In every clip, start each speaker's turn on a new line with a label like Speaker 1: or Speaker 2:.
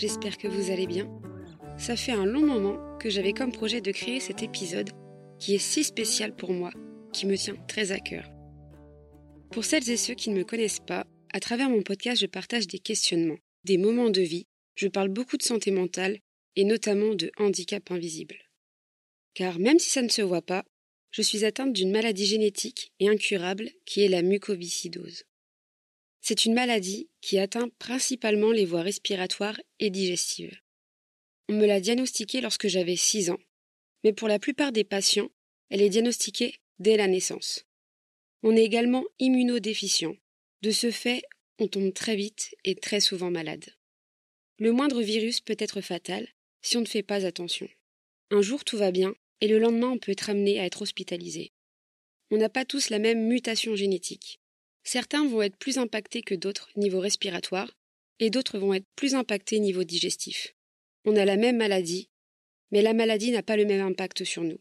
Speaker 1: j'espère que vous allez bien. Ça fait un long moment que j'avais comme projet de créer cet épisode qui est si spécial pour moi, qui me tient très à cœur. Pour celles et ceux qui ne me connaissent pas, à travers mon podcast, je partage des questionnements, des moments de vie, je parle beaucoup de santé mentale et notamment de handicap invisible. Car même si ça ne se voit pas, je suis atteinte d'une maladie génétique et incurable qui est la mucoviscidose. C'est une maladie qui atteint principalement les voies respiratoires et digestives. On me l'a diagnostiquée lorsque j'avais 6 ans, mais pour la plupart des patients, elle est diagnostiquée dès la naissance. On est également immunodéficient. De ce fait, on tombe très vite et très souvent malade. Le moindre virus peut être fatal si on ne fait pas attention. Un jour tout va bien et le lendemain on peut être amené à être hospitalisé. On n'a pas tous la même mutation génétique. Certains vont être plus impactés que d'autres niveau respiratoire, et d'autres vont être plus impactés niveau digestif. On a la même maladie, mais la maladie n'a pas le même impact sur nous.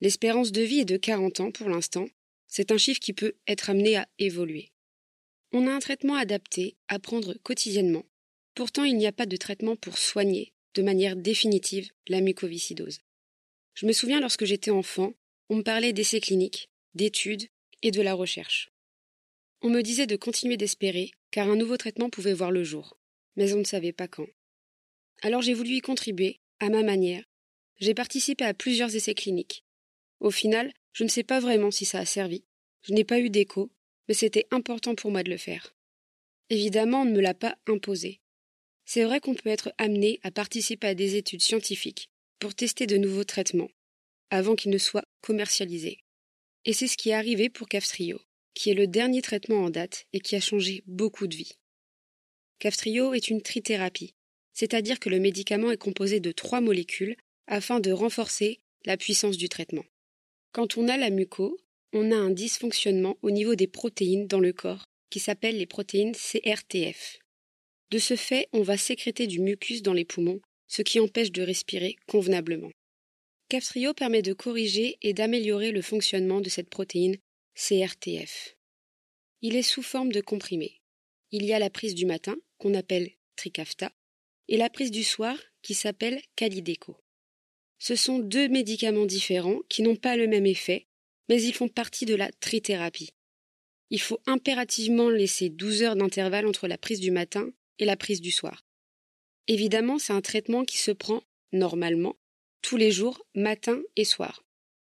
Speaker 1: L'espérance de vie est de 40 ans pour l'instant, c'est un chiffre qui peut être amené à évoluer. On a un traitement adapté à prendre quotidiennement. Pourtant, il n'y a pas de traitement pour soigner, de manière définitive, la mucoviscidose. Je me souviens lorsque j'étais enfant, on me parlait d'essais cliniques, d'études et de la recherche. On me disait de continuer d'espérer, car un nouveau traitement pouvait voir le jour, mais on ne savait pas quand. Alors j'ai voulu y contribuer, à ma manière. J'ai participé à plusieurs essais cliniques. Au final, je ne sais pas vraiment si ça a servi. Je n'ai pas eu d'écho, mais c'était important pour moi de le faire. Évidemment, on ne me l'a pas imposé. C'est vrai qu'on peut être amené à participer à des études scientifiques pour tester de nouveaux traitements, avant qu'ils ne soient commercialisés. Et c'est ce qui est arrivé pour Caftrio qui est le dernier traitement en date et qui a changé beaucoup de vies. Caftrio est une trithérapie, c'est-à-dire que le médicament est composé de trois molécules afin de renforcer la puissance du traitement. Quand on a la muco, on a un dysfonctionnement au niveau des protéines dans le corps qui s'appelle les protéines CRTF. De ce fait, on va sécréter du mucus dans les poumons, ce qui empêche de respirer convenablement. Caftrio permet de corriger et d'améliorer le fonctionnement de cette protéine CRTF. Il est sous forme de comprimé. Il y a la prise du matin, qu'on appelle Trikafta, et la prise du soir, qui s'appelle Calideco. Ce sont deux médicaments différents qui n'ont pas le même effet, mais ils font partie de la trithérapie. Il faut impérativement laisser 12 heures d'intervalle entre la prise du matin et la prise du soir. Évidemment, c'est un traitement qui se prend normalement tous les jours, matin et soir.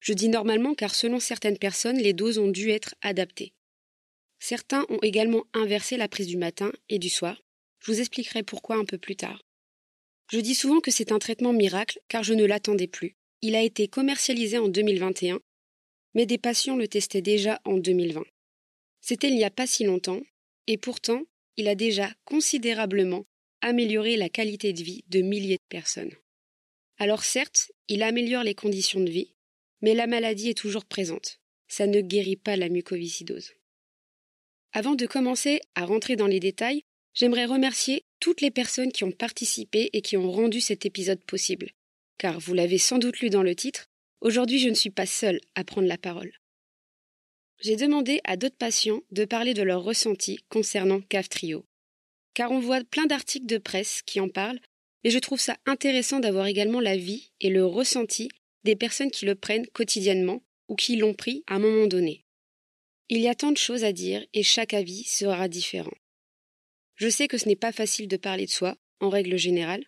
Speaker 1: Je dis normalement car selon certaines personnes, les doses ont dû être adaptées. Certains ont également inversé la prise du matin et du soir. Je vous expliquerai pourquoi un peu plus tard. Je dis souvent que c'est un traitement miracle car je ne l'attendais plus. Il a été commercialisé en 2021, mais des patients le testaient déjà en 2020. C'était il n'y a pas si longtemps, et pourtant, il a déjà considérablement amélioré la qualité de vie de milliers de personnes. Alors certes, il améliore les conditions de vie, mais la maladie est toujours présente. Ça ne guérit pas la mucoviscidose. Avant de commencer à rentrer dans les détails, j'aimerais remercier toutes les personnes qui ont participé et qui ont rendu cet épisode possible. Car vous l'avez sans doute lu dans le titre, aujourd'hui je ne suis pas seule à prendre la parole. J'ai demandé à d'autres patients de parler de leurs ressentis concernant CAF-Trio. Car on voit plein d'articles de presse qui en parlent, et je trouve ça intéressant d'avoir également la vie et le ressenti des personnes qui le prennent quotidiennement ou qui l'ont pris à un moment donné. Il y a tant de choses à dire et chaque avis sera différent. Je sais que ce n'est pas facile de parler de soi, en règle générale,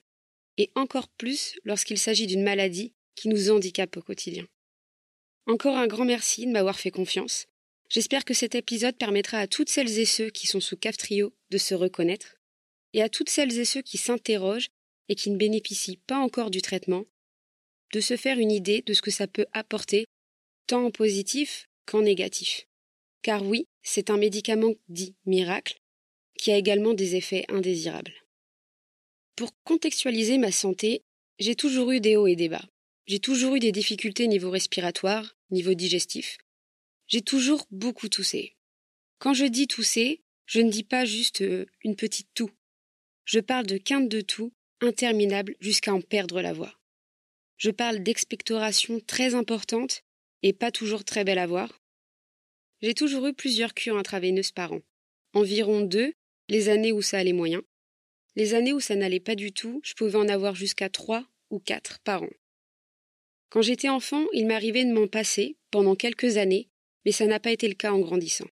Speaker 1: et encore plus lorsqu'il s'agit d'une maladie qui nous handicape au quotidien. Encore un grand merci de m'avoir fait confiance. J'espère que cet épisode permettra à toutes celles et ceux qui sont sous CAF Trio de se reconnaître, et à toutes celles et ceux qui s'interrogent et qui ne bénéficient pas encore du traitement de se faire une idée de ce que ça peut apporter, tant en positif qu'en négatif. Car oui, c'est un médicament dit miracle, qui a également des effets indésirables. Pour contextualiser ma santé, j'ai toujours eu des hauts et des bas. J'ai toujours eu des difficultés niveau respiratoire, niveau digestif. J'ai toujours beaucoup toussé. Quand je dis tousser, je ne dis pas juste euh, une petite toux. Je parle de quinte de toux interminable jusqu'à en perdre la voix. Je parle d'expectoration très importante et pas toujours très belle à voir. J'ai toujours eu plusieurs cures intraveineuses par an. Environ deux, les années où ça allait moyen. Les années où ça n'allait pas du tout, je pouvais en avoir jusqu'à trois ou quatre par an. Quand j'étais enfant, il m'arrivait de m'en passer pendant quelques années, mais ça n'a pas été le cas en grandissant.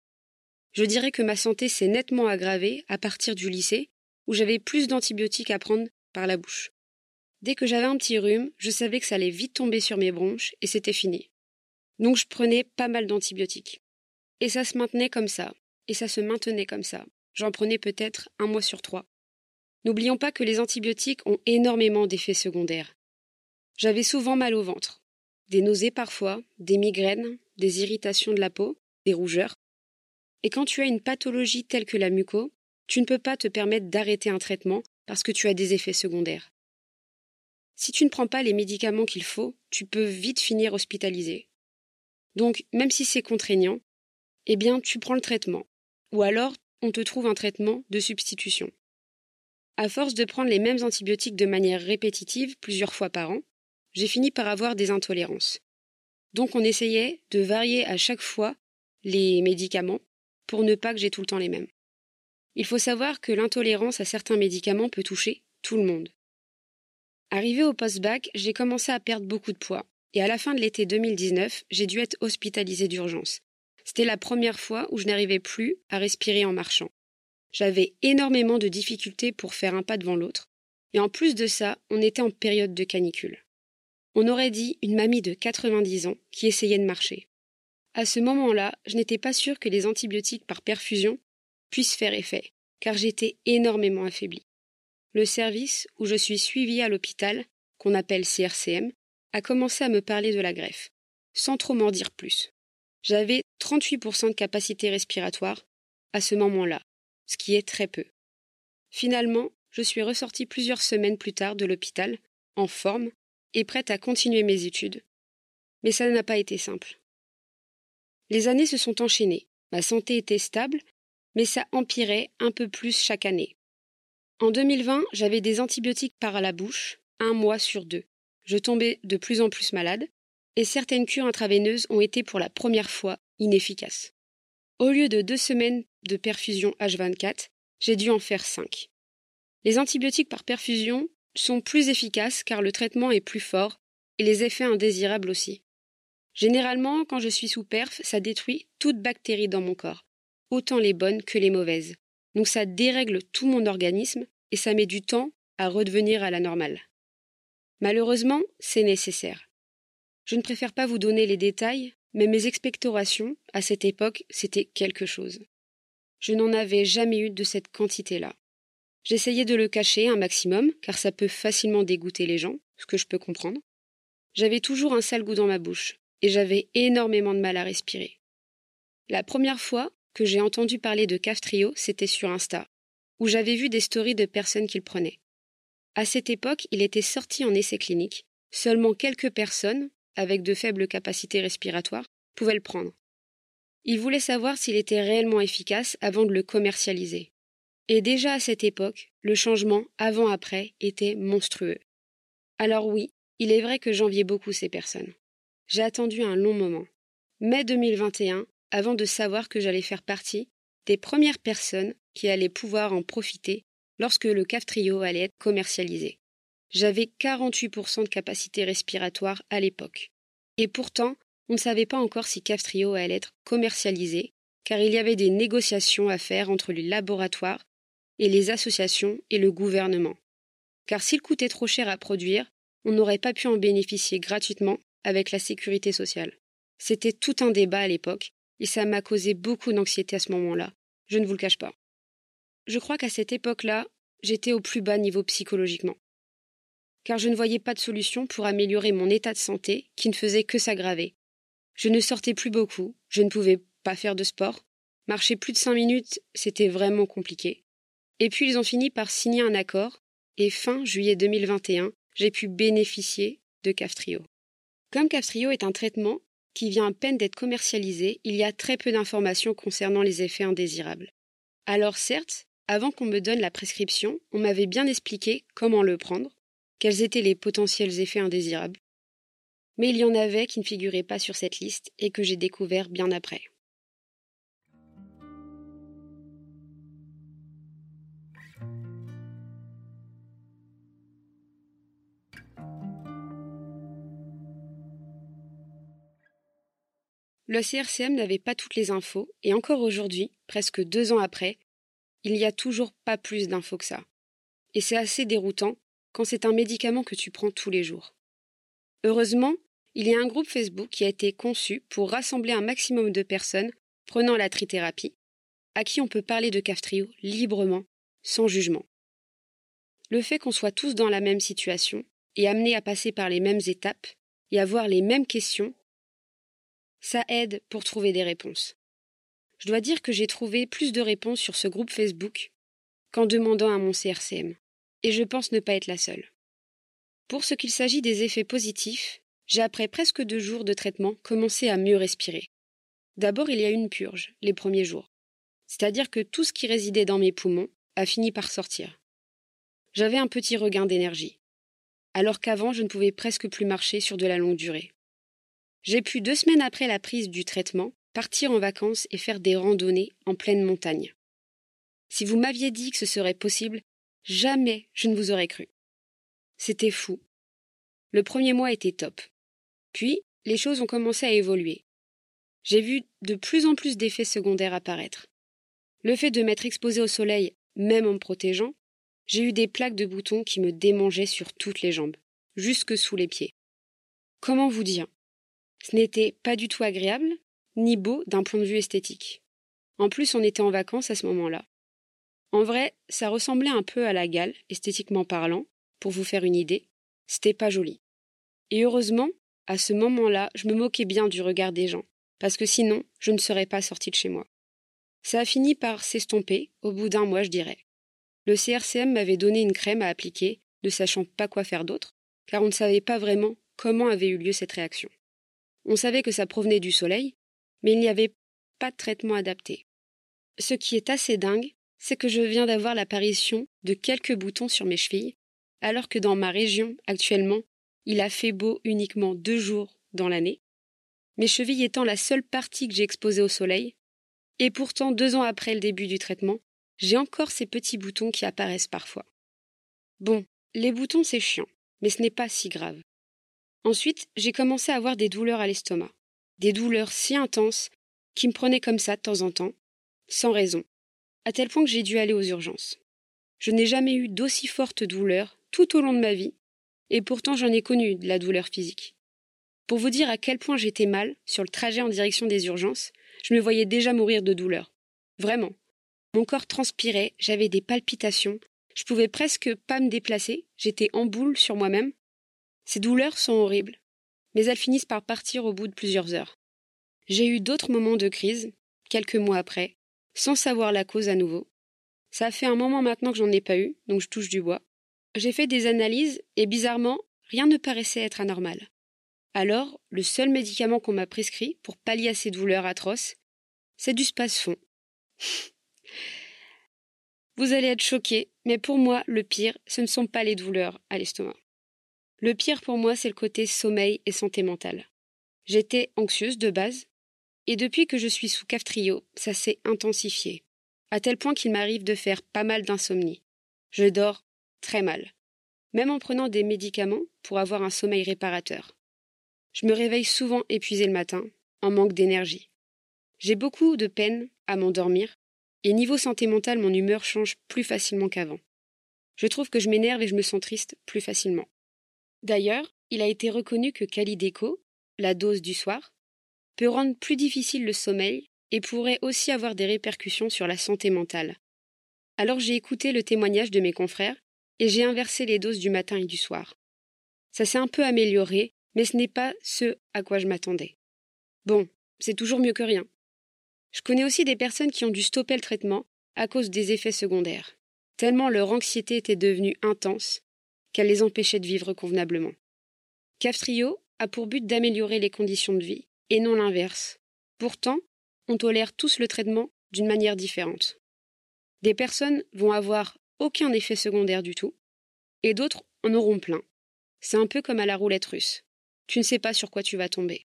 Speaker 1: Je dirais que ma santé s'est nettement aggravée à partir du lycée, où j'avais plus d'antibiotiques à prendre par la bouche. Dès que j'avais un petit rhume, je savais que ça allait vite tomber sur mes bronches et c'était fini. Donc je prenais pas mal d'antibiotiques. Et ça se maintenait comme ça, et ça se maintenait comme ça. J'en prenais peut-être un mois sur trois. N'oublions pas que les antibiotiques ont énormément d'effets secondaires. J'avais souvent mal au ventre, des nausées parfois, des migraines, des irritations de la peau, des rougeurs. Et quand tu as une pathologie telle que la muco, tu ne peux pas te permettre d'arrêter un traitement parce que tu as des effets secondaires. Si tu ne prends pas les médicaments qu'il faut, tu peux vite finir hospitalisé. Donc, même si c'est contraignant, eh bien, tu prends le traitement. Ou alors, on te trouve un traitement de substitution. À force de prendre les mêmes antibiotiques de manière répétitive plusieurs fois par an, j'ai fini par avoir des intolérances. Donc on essayait de varier à chaque fois les médicaments pour ne pas que j'ai tout le temps les mêmes. Il faut savoir que l'intolérance à certains médicaments peut toucher tout le monde. Arrivé au post-bac, j'ai commencé à perdre beaucoup de poids, et à la fin de l'été 2019, j'ai dû être hospitalisée d'urgence. C'était la première fois où je n'arrivais plus à respirer en marchant. J'avais énormément de difficultés pour faire un pas devant l'autre, et en plus de ça, on était en période de canicule. On aurait dit une mamie de 90 ans qui essayait de marcher. À ce moment-là, je n'étais pas sûre que les antibiotiques par perfusion puissent faire effet, car j'étais énormément affaiblie. Le service où je suis suivie à l'hôpital, qu'on appelle CRCM, a commencé à me parler de la greffe, sans trop m'en dire plus. J'avais 38% de capacité respiratoire à ce moment-là, ce qui est très peu. Finalement, je suis ressortie plusieurs semaines plus tard de l'hôpital, en forme et prête à continuer mes études. Mais ça n'a pas été simple. Les années se sont enchaînées, ma santé était stable, mais ça empirait un peu plus chaque année. En 2020, j'avais des antibiotiques par la bouche, un mois sur deux. Je tombais de plus en plus malade, et certaines cures intraveineuses ont été pour la première fois inefficaces. Au lieu de deux semaines de perfusion H24, j'ai dû en faire cinq. Les antibiotiques par perfusion sont plus efficaces car le traitement est plus fort et les effets indésirables aussi. Généralement, quand je suis sous perf, ça détruit toute bactérie dans mon corps, autant les bonnes que les mauvaises. Donc ça dérègle tout mon organisme et ça met du temps à redevenir à la normale. Malheureusement, c'est nécessaire. Je ne préfère pas vous donner les détails, mais mes expectorations, à cette époque, c'était quelque chose. Je n'en avais jamais eu de cette quantité-là. J'essayais de le cacher un maximum, car ça peut facilement dégoûter les gens, ce que je peux comprendre. J'avais toujours un sale goût dans ma bouche, et j'avais énormément de mal à respirer. La première fois j'ai entendu parler de Caftrio, c'était sur Insta, où j'avais vu des stories de personnes qui le prenaient. À cette époque, il était sorti en essai clinique. Seulement quelques personnes, avec de faibles capacités respiratoires, pouvaient le prendre. Il voulait savoir s'il était réellement efficace avant de le commercialiser. Et déjà à cette époque, le changement avant-après était monstrueux. Alors oui, il est vrai que j'enviais beaucoup ces personnes. J'ai attendu un long moment. Mai 2021, avant de savoir que j'allais faire partie des premières personnes qui allaient pouvoir en profiter lorsque le CAF Trio allait être commercialisé. J'avais 48% de capacité respiratoire à l'époque. Et pourtant, on ne savait pas encore si CAF Trio allait être commercialisé, car il y avait des négociations à faire entre les laboratoires et les associations et le gouvernement. Car s'il coûtait trop cher à produire, on n'aurait pas pu en bénéficier gratuitement avec la sécurité sociale. C'était tout un débat à l'époque, et ça m'a causé beaucoup d'anxiété à ce moment-là. Je ne vous le cache pas. Je crois qu'à cette époque-là, j'étais au plus bas niveau psychologiquement. Car je ne voyais pas de solution pour améliorer mon état de santé qui ne faisait que s'aggraver. Je ne sortais plus beaucoup, je ne pouvais pas faire de sport, marcher plus de cinq minutes, c'était vraiment compliqué. Et puis ils ont fini par signer un accord, et fin juillet 2021, j'ai pu bénéficier de Caftrio. Comme Caftrio est un traitement qui vient à peine d'être commercialisé, il y a très peu d'informations concernant les effets indésirables. Alors certes, avant qu'on me donne la prescription, on m'avait bien expliqué comment le prendre, quels étaient les potentiels effets indésirables. Mais il y en avait qui ne figuraient pas sur cette liste et que j'ai découvert bien après. Le CRCM n'avait pas toutes les infos, et encore aujourd'hui, presque deux ans après, il n'y a toujours pas plus d'infos que ça. Et c'est assez déroutant quand c'est un médicament que tu prends tous les jours. Heureusement, il y a un groupe Facebook qui a été conçu pour rassembler un maximum de personnes prenant la trithérapie, à qui on peut parler de Caftrio librement, sans jugement. Le fait qu'on soit tous dans la même situation et amenés à passer par les mêmes étapes et avoir les mêmes questions, ça aide pour trouver des réponses. Je dois dire que j'ai trouvé plus de réponses sur ce groupe Facebook qu'en demandant à mon CRCM, et je pense ne pas être la seule. Pour ce qu'il s'agit des effets positifs, j'ai après presque deux jours de traitement commencé à mieux respirer. D'abord il y a une purge, les premiers jours. C'est-à-dire que tout ce qui résidait dans mes poumons a fini par sortir. J'avais un petit regain d'énergie, alors qu'avant je ne pouvais presque plus marcher sur de la longue durée. J'ai pu, deux semaines après la prise du traitement, partir en vacances et faire des randonnées en pleine montagne. Si vous m'aviez dit que ce serait possible, jamais je ne vous aurais cru. C'était fou. Le premier mois était top. Puis, les choses ont commencé à évoluer. J'ai vu de plus en plus d'effets secondaires apparaître. Le fait de m'être exposé au soleil, même en me protégeant, j'ai eu des plaques de boutons qui me démangeaient sur toutes les jambes, jusque sous les pieds. Comment vous dire? Ce n'était pas du tout agréable, ni beau d'un point de vue esthétique. En plus, on était en vacances à ce moment-là. En vrai, ça ressemblait un peu à la gale, esthétiquement parlant, pour vous faire une idée. C'était pas joli. Et heureusement, à ce moment-là, je me moquais bien du regard des gens, parce que sinon, je ne serais pas sortie de chez moi. Ça a fini par s'estomper, au bout d'un mois, je dirais. Le CRCM m'avait donné une crème à appliquer, ne sachant pas quoi faire d'autre, car on ne savait pas vraiment comment avait eu lieu cette réaction. On savait que ça provenait du soleil, mais il n'y avait pas de traitement adapté. Ce qui est assez dingue, c'est que je viens d'avoir l'apparition de quelques boutons sur mes chevilles, alors que dans ma région, actuellement, il a fait beau uniquement deux jours dans l'année, mes chevilles étant la seule partie que j'ai exposée au soleil, et pourtant deux ans après le début du traitement, j'ai encore ces petits boutons qui apparaissent parfois. Bon, les boutons c'est chiant, mais ce n'est pas si grave. Ensuite, j'ai commencé à avoir des douleurs à l'estomac, des douleurs si intenses qui me prenaient comme ça de temps en temps, sans raison, à tel point que j'ai dû aller aux urgences. Je n'ai jamais eu d'aussi fortes douleurs tout au long de ma vie, et pourtant j'en ai connu de la douleur physique. Pour vous dire à quel point j'étais mal sur le trajet en direction des urgences, je me voyais déjà mourir de douleur. Vraiment. Mon corps transpirait, j'avais des palpitations, je pouvais presque pas me déplacer, j'étais en boule sur moi-même. Ces douleurs sont horribles, mais elles finissent par partir au bout de plusieurs heures. J'ai eu d'autres moments de crise, quelques mois après, sans savoir la cause à nouveau. Ça fait un moment maintenant que j'en ai pas eu, donc je touche du bois. J'ai fait des analyses et bizarrement, rien ne paraissait être anormal. Alors, le seul médicament qu'on m'a prescrit pour pallier à ces douleurs atroces, c'est du spasfon. Vous allez être choqués, mais pour moi, le pire, ce ne sont pas les douleurs à l'estomac. Le pire pour moi, c'est le côté sommeil et santé mentale. J'étais anxieuse de base, et depuis que je suis sous Caftrio, ça s'est intensifié, à tel point qu'il m'arrive de faire pas mal d'insomnie. Je dors très mal, même en prenant des médicaments pour avoir un sommeil réparateur. Je me réveille souvent épuisé le matin, en manque d'énergie. J'ai beaucoup de peine à m'endormir, et niveau santé mentale, mon humeur change plus facilement qu'avant. Je trouve que je m'énerve et je me sens triste plus facilement. D'ailleurs, il a été reconnu que Calideco, la dose du soir, peut rendre plus difficile le sommeil et pourrait aussi avoir des répercussions sur la santé mentale. Alors j'ai écouté le témoignage de mes confrères et j'ai inversé les doses du matin et du soir. Ça s'est un peu amélioré, mais ce n'est pas ce à quoi je m'attendais. Bon, c'est toujours mieux que rien. Je connais aussi des personnes qui ont dû stopper le traitement à cause des effets secondaires, tellement leur anxiété était devenue intense qu'elle les empêchait de vivre convenablement. Caftrio a pour but d'améliorer les conditions de vie, et non l'inverse. Pourtant, on tolère tous le traitement d'une manière différente. Des personnes vont avoir aucun effet secondaire du tout, et d'autres en auront plein. C'est un peu comme à la roulette russe. Tu ne sais pas sur quoi tu vas tomber.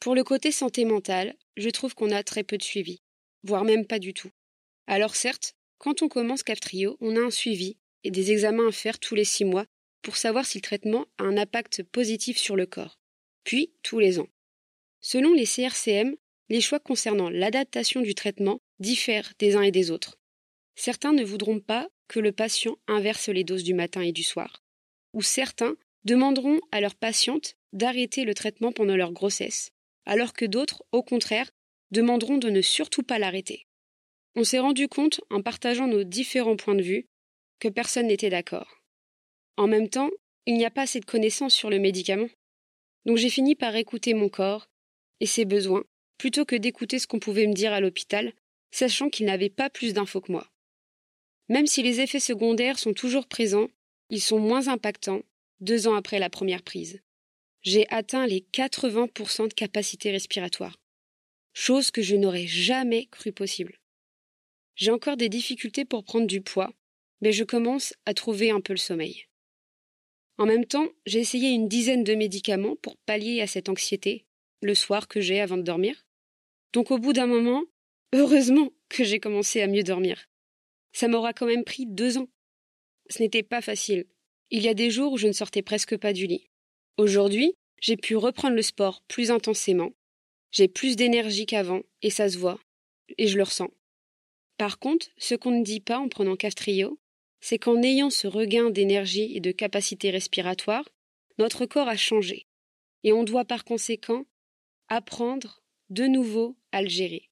Speaker 1: Pour le côté santé mentale, je trouve qu'on a très peu de suivi, voire même pas du tout. Alors certes, quand on commence Caftrio, on a un suivi et des examens à faire tous les six mois pour savoir si le traitement a un impact positif sur le corre. puis tous les ans. Selon les CRCM, les choix concernant l'adaptation du traitement diffèrent des uns et des autres. Certains ne voudront pas que le patient inverse les doses du matin et du soir, ou certains demanderont à leur patiente d'arrêter le traitement pendant leur grossesse, alors que d'autres, au contraire, demanderont de ne surtout pas l'arrêter. On s'est rendu compte, en partageant nos différents points de vue, personne n'était d'accord. En même temps, il n'y a pas assez de connaissances sur le médicament. Donc j'ai fini par écouter mon corps et ses besoins, plutôt que d'écouter ce qu'on pouvait me dire à l'hôpital, sachant qu'il n'avait pas plus d'infos que moi. Même si les effets secondaires sont toujours présents, ils sont moins impactants deux ans après la première prise. J'ai atteint les 80% de capacité respiratoire, chose que je n'aurais jamais cru possible. J'ai encore des difficultés pour prendre du poids, mais je commence à trouver un peu le sommeil. En même temps, j'ai essayé une dizaine de médicaments pour pallier à cette anxiété le soir que j'ai avant de dormir. Donc au bout d'un moment, heureusement que j'ai commencé à mieux dormir. Ça m'aura quand même pris deux ans. Ce n'était pas facile. Il y a des jours où je ne sortais presque pas du lit. Aujourd'hui, j'ai pu reprendre le sport plus intensément. J'ai plus d'énergie qu'avant, et ça se voit, et je le ressens. Par contre, ce qu'on ne dit pas en prenant Caftrio, c'est qu'en ayant ce regain d'énergie et de capacité respiratoire, notre corps a changé, et on doit par conséquent apprendre de nouveau à le gérer.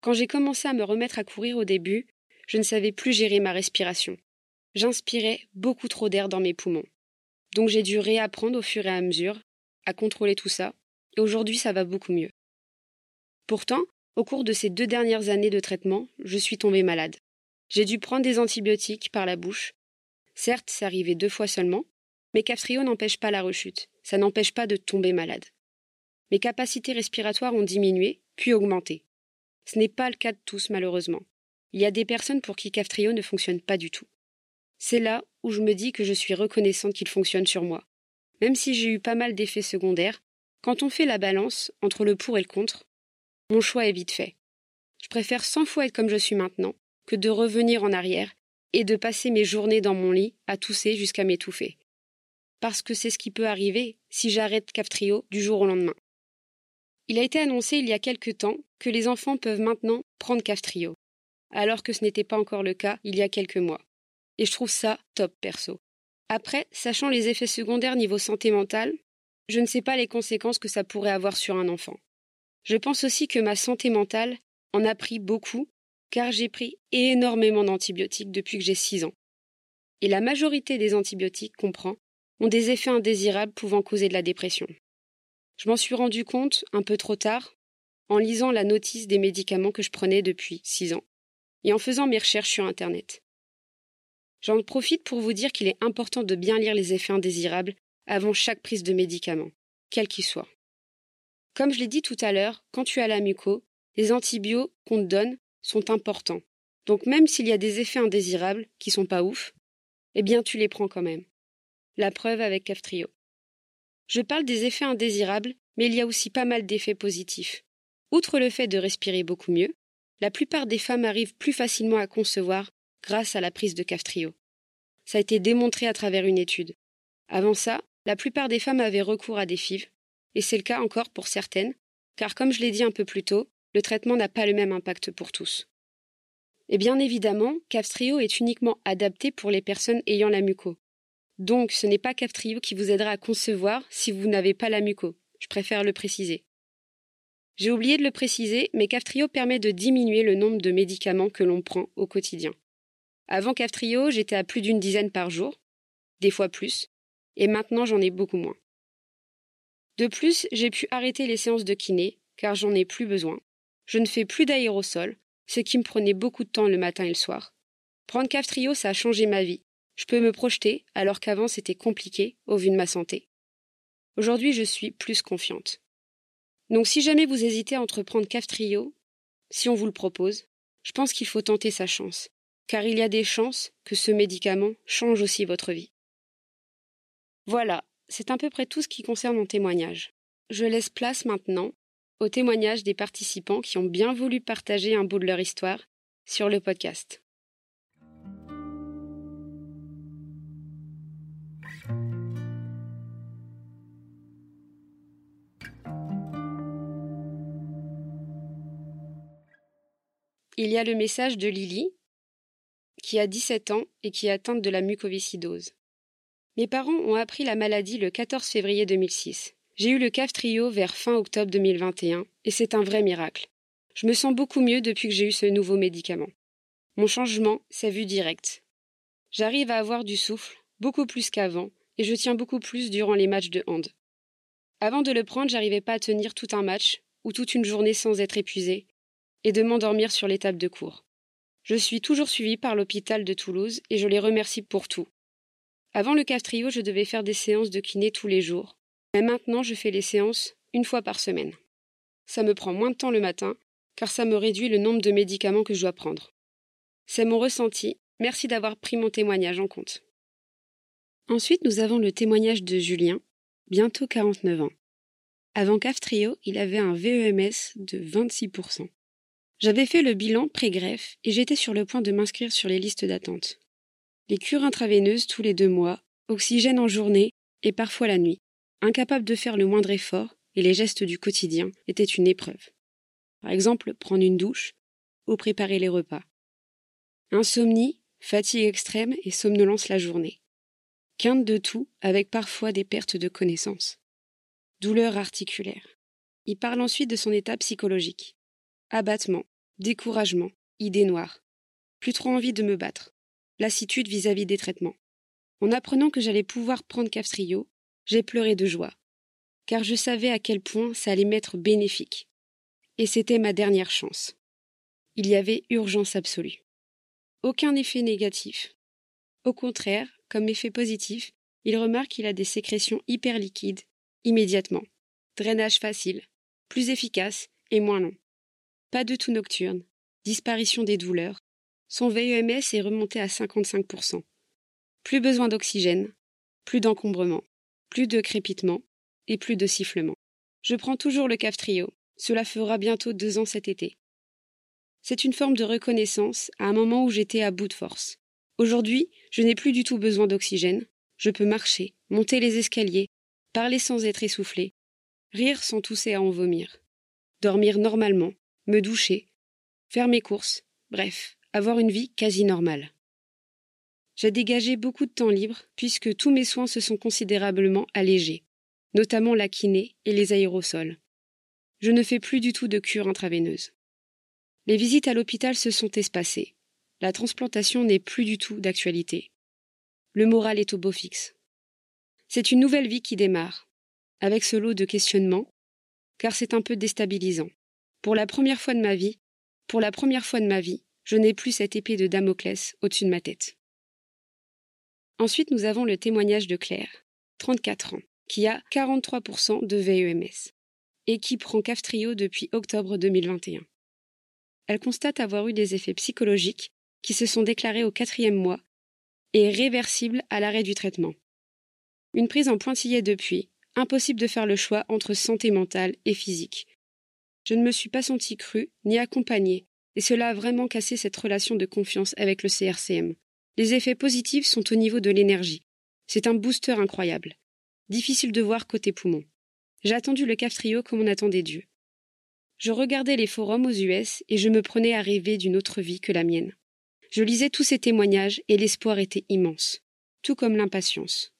Speaker 1: Quand j'ai commencé à me remettre à courir au début, je ne savais plus gérer ma respiration. J'inspirais beaucoup trop d'air dans mes poumons. Donc j'ai dû réapprendre au fur et à mesure à contrôler tout ça, et aujourd'hui ça va beaucoup mieux. Pourtant, au cours de ces deux dernières années de traitement, je suis tombée malade. J'ai dû prendre des antibiotiques par la bouche. Certes, c'est arrivé deux fois seulement, mais Caftrio n'empêche pas la rechute, ça n'empêche pas de tomber malade. Mes capacités respiratoires ont diminué, puis augmenté. Ce n'est pas le cas de tous, malheureusement. Il y a des personnes pour qui Caftrio ne fonctionne pas du tout. C'est là où je me dis que je suis reconnaissante qu'il fonctionne sur moi. Même si j'ai eu pas mal d'effets secondaires, quand on fait la balance entre le pour et le contre, mon choix est vite fait. Je préfère cent fois être comme je suis maintenant que de revenir en arrière et de passer mes journées dans mon lit à tousser jusqu'à m'étouffer. Parce que c'est ce qui peut arriver si j'arrête Caftrio du jour au lendemain. Il a été annoncé il y a quelque temps que les enfants peuvent maintenant prendre Caftrio, alors que ce n'était pas encore le cas il y a quelques mois. Et je trouve ça top perso. Après, sachant les effets secondaires niveau santé mentale, je ne sais pas les conséquences que ça pourrait avoir sur un enfant. Je pense aussi que ma santé mentale en a pris beaucoup, car j'ai pris énormément d'antibiotiques depuis que j'ai 6 ans. Et la majorité des antibiotiques qu'on prend ont des effets indésirables pouvant causer de la dépression. Je m'en suis rendu compte un peu trop tard en lisant la notice des médicaments que je prenais depuis six ans et en faisant mes recherches sur Internet. J'en profite pour vous dire qu'il est important de bien lire les effets indésirables avant chaque prise de médicament, quel qu'il soit. Comme je l'ai dit tout à l'heure, quand tu as la muco, les antibiotiques qu'on te donne sont importants. Donc même s'il y a des effets indésirables qui sont pas ouf, eh bien tu les prends quand même. La preuve avec Caftrio. Je parle des effets indésirables, mais il y a aussi pas mal d'effets positifs. Outre le fait de respirer beaucoup mieux, la plupart des femmes arrivent plus facilement à concevoir grâce à la prise de Caftrio. Ça a été démontré à travers une étude. Avant ça, la plupart des femmes avaient recours à des FIV, et c'est le cas encore pour certaines, car comme je l'ai dit un peu plus tôt, le traitement n'a pas le même impact pour tous. Et bien évidemment, Caftrio est uniquement adapté pour les personnes ayant la muco. Donc, ce n'est pas Caftrio qui vous aidera à concevoir si vous n'avez pas la muco. Je préfère le préciser. J'ai oublié de le préciser, mais Caftrio permet de diminuer le nombre de médicaments que l'on prend au quotidien. Avant Caftrio, j'étais à plus d'une dizaine par jour, des fois plus, et maintenant j'en ai beaucoup moins. De plus, j'ai pu arrêter les séances de kiné, car j'en ai plus besoin. Je ne fais plus d'aérosol, ce qui me prenait beaucoup de temps le matin et le soir. Prendre Caftrio, ça a changé ma vie, je peux me projeter alors qu'avant c'était compliqué au vu de ma santé. Aujourd'hui, je suis plus confiante. Donc si jamais vous hésitez à entreprendre Caftrio, si on vous le propose, je pense qu'il faut tenter sa chance, car il y a des chances que ce médicament change aussi votre vie. Voilà, c'est à peu près tout ce qui concerne mon témoignage. Je laisse place maintenant au témoignage des participants qui ont bien voulu partager un bout de leur histoire sur le podcast. Il y a le message de Lily, qui a 17 ans et qui est atteinte de la mucoviscidose. Mes parents ont appris la maladie le 14 février 2006. J'ai eu le CAF trio vers fin octobre 2021 et c'est un vrai miracle. Je me sens beaucoup mieux depuis que j'ai eu ce nouveau médicament. Mon changement s'est vu direct. J'arrive à avoir du souffle, beaucoup plus qu'avant, et je tiens beaucoup plus durant les matchs de hand. Avant de le prendre, j'arrivais pas à tenir tout un match ou toute une journée sans être épuisé, et de m'endormir sur les de cours. Je suis toujours suivie par l'hôpital de Toulouse et je les remercie pour tout. Avant le CAF trio, je devais faire des séances de kiné tous les jours, mais maintenant je fais les séances une fois par semaine. Ça me prend moins de temps le matin, car ça me réduit le nombre de médicaments que je dois prendre. C'est mon ressenti. Merci d'avoir pris mon témoignage en compte. Ensuite, nous avons le témoignage de Julien, bientôt 49 ans. Avant CAF Trio, il avait un VEMS de 26%. J'avais fait le bilan pré-greffe et j'étais sur le point de m'inscrire sur les listes d'attente. Les cures intraveineuses tous les deux mois, oxygène en journée et parfois la nuit. Incapable de faire le moindre effort et les gestes du quotidien étaient une épreuve. Par exemple, prendre une douche ou préparer les repas. Insomnie, fatigue extrême et somnolence la journée. Quinte de tout avec parfois des pertes de connaissance. Douleur articulaire. Il parle ensuite de son état psychologique. Abattement, découragement, idées noires. Plus trop envie de me battre. Lassitude vis-à-vis des traitements. En apprenant que j'allais pouvoir prendre Castrio, j'ai pleuré de joie. Car je savais à quel point ça allait m'être bénéfique. Et c'était ma dernière chance. Il y avait urgence absolue. Aucun effet négatif. Au contraire, comme effet positif, il remarque qu'il a des sécrétions hyper liquides, immédiatement. Drainage facile, plus efficace et moins long. Pas de tout nocturne, disparition des douleurs. Son VEMS est remonté à 55%. Plus besoin d'oxygène, plus d'encombrement, plus de crépitement et plus de sifflement. Je prends toujours le CAF Trio. Cela fera bientôt deux ans cet été. C'est une forme de reconnaissance à un moment où j'étais à bout de force. Aujourd'hui, je n'ai plus du tout besoin d'oxygène. Je peux marcher, monter les escaliers, parler sans être essoufflé, rire sans tousser à en vomir, dormir normalement, me doucher, faire mes courses, bref, avoir une vie quasi normale. J'ai dégagé beaucoup de temps libre puisque tous mes soins se sont considérablement allégés, notamment la kiné et les aérosols. Je ne fais plus du tout de cure intraveineuse. Les visites à l'hôpital se sont espacées. La transplantation n'est plus du tout d'actualité. Le moral est au beau fixe. C'est une nouvelle vie qui démarre, avec ce lot de questionnements, car c'est un peu déstabilisant. Pour la première fois de ma vie, pour la première fois de ma vie, je n'ai plus cette épée de Damoclès au-dessus de ma tête. Ensuite, nous avons le témoignage de Claire, 34 ans, qui a 43% de VEMS et qui prend Caftrio depuis octobre 2021. Elle constate avoir eu des effets psychologiques qui se sont déclarés au quatrième mois et réversibles à l'arrêt du traitement. Une prise en pointillé depuis, impossible de faire le choix entre santé mentale et physique. Je ne me suis pas sentie crue ni accompagnée, et cela a vraiment cassé cette relation de confiance avec le CRCM. Les effets positifs sont au niveau de l'énergie. C'est un booster incroyable. Difficile de voir côté poumon. J'ai attendu le CAF trio comme on attendait Dieu. Je regardais les forums aux US et je me prenais à rêver d'une autre vie que la mienne. Je lisais tous ces témoignages et l'espoir était immense, tout comme l'impatience.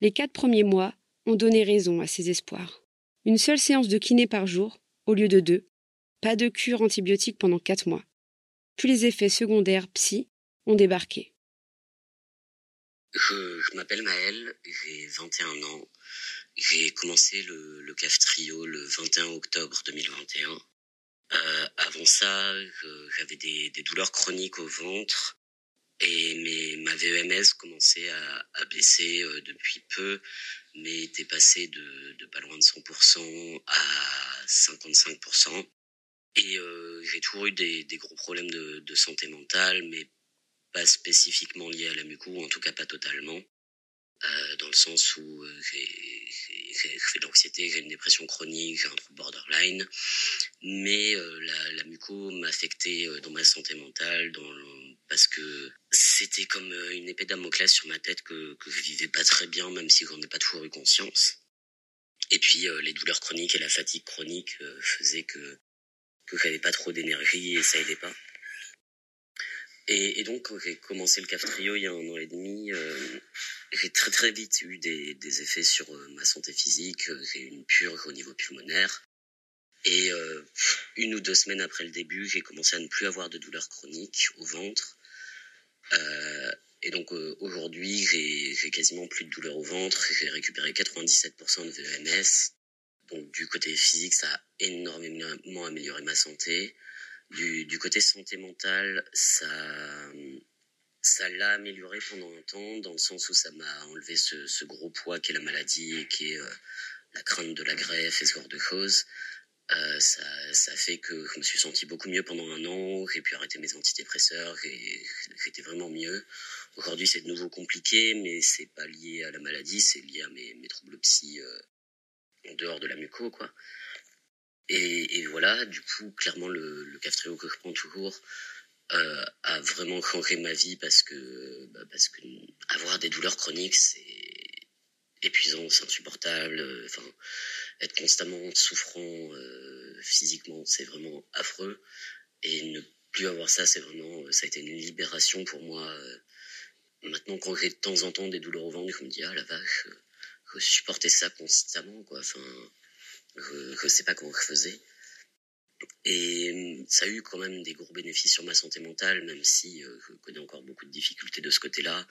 Speaker 1: Les quatre premiers mois ont donné raison à ces espoirs. Une seule séance de kiné par jour, au lieu de deux. Pas de cure antibiotique pendant quatre mois. Puis les effets secondaires psy ont débarqué.
Speaker 2: Je, m'appelle Maël, j'ai 21 ans. J'ai commencé le, CAF Trio le 21 octobre 2021. Euh, avant ça, j'avais des, douleurs chroniques au ventre et mes, ma VEMS commençait à, baisser euh, depuis peu, mais était passée de, pas loin de 100% à 55%. Et euh, j'ai toujours eu des, des, gros problèmes de, de santé mentale, mais pas spécifiquement liés à la muco, en tout cas pas totalement. Euh, dans le sens où euh, j'ai de l'anxiété, j'ai une dépression chronique, j'ai un trouble borderline, mais euh, la, la m'affectait dans ma santé mentale, parce que c'était comme une épée Damoclès sur ma tête que, que je vivais pas très bien, même si j'en ai pas toujours eu conscience. Et puis les douleurs chroniques et la fatigue chronique faisaient que que j'avais pas trop d'énergie et ça aidait pas. Et, donc, quand j'ai commencé le CAF Trio il y a un an et demi, euh, j'ai très très vite eu des, effets sur euh, ma santé physique. J'ai eu une purge au niveau pulmonaire. Et euh, une ou deux semaines après le début, j'ai commencé à ne plus avoir de douleurs chroniques au ventre. Euh, et donc euh, aujourd'hui, j'ai quasiment plus de douleurs au ventre. J'ai récupéré 97% de VMS. Donc du côté physique, ça a énormément amélioré ma santé. Du, côté santé mentale, ça ça l'a amélioré pendant un temps, dans le sens où ça m'a enlevé ce, gros poids qu'est la maladie et qui est euh, la crainte de la greffe et ce genre de choses. Euh, ça, ça fait que je me suis senti beaucoup mieux pendant un an, j'ai pu arrêter mes antidépresseurs, j'étais vraiment mieux. Aujourd'hui, c'est de nouveau compliqué, mais c'est pas lié à la maladie, c'est lié à mes, mes troubles psy euh, en dehors de la muco, quoi. Et, voilà, du coup, clairement, le, le cafetrio que je prends toujours euh, a vraiment changé ma vie parce que, bah, parce que avoir des douleurs chroniques, c'est épuisant, c'est insupportable. Euh, enfin, être constamment souffrant euh, physiquement, c'est vraiment affreux. Et ne plus avoir ça, c'est vraiment, ça a été une libération pour moi. Maintenant, quand j'ai de temps en temps des douleurs au ventre, je me dis ah la vache, je supportais ça constamment, quoi. Enfin, je, je sais pas comment je faisais. Et ça a eu quand même des gros bénéfices sur ma santé mentale, même si je connais encore beaucoup de difficultés de ce côté-là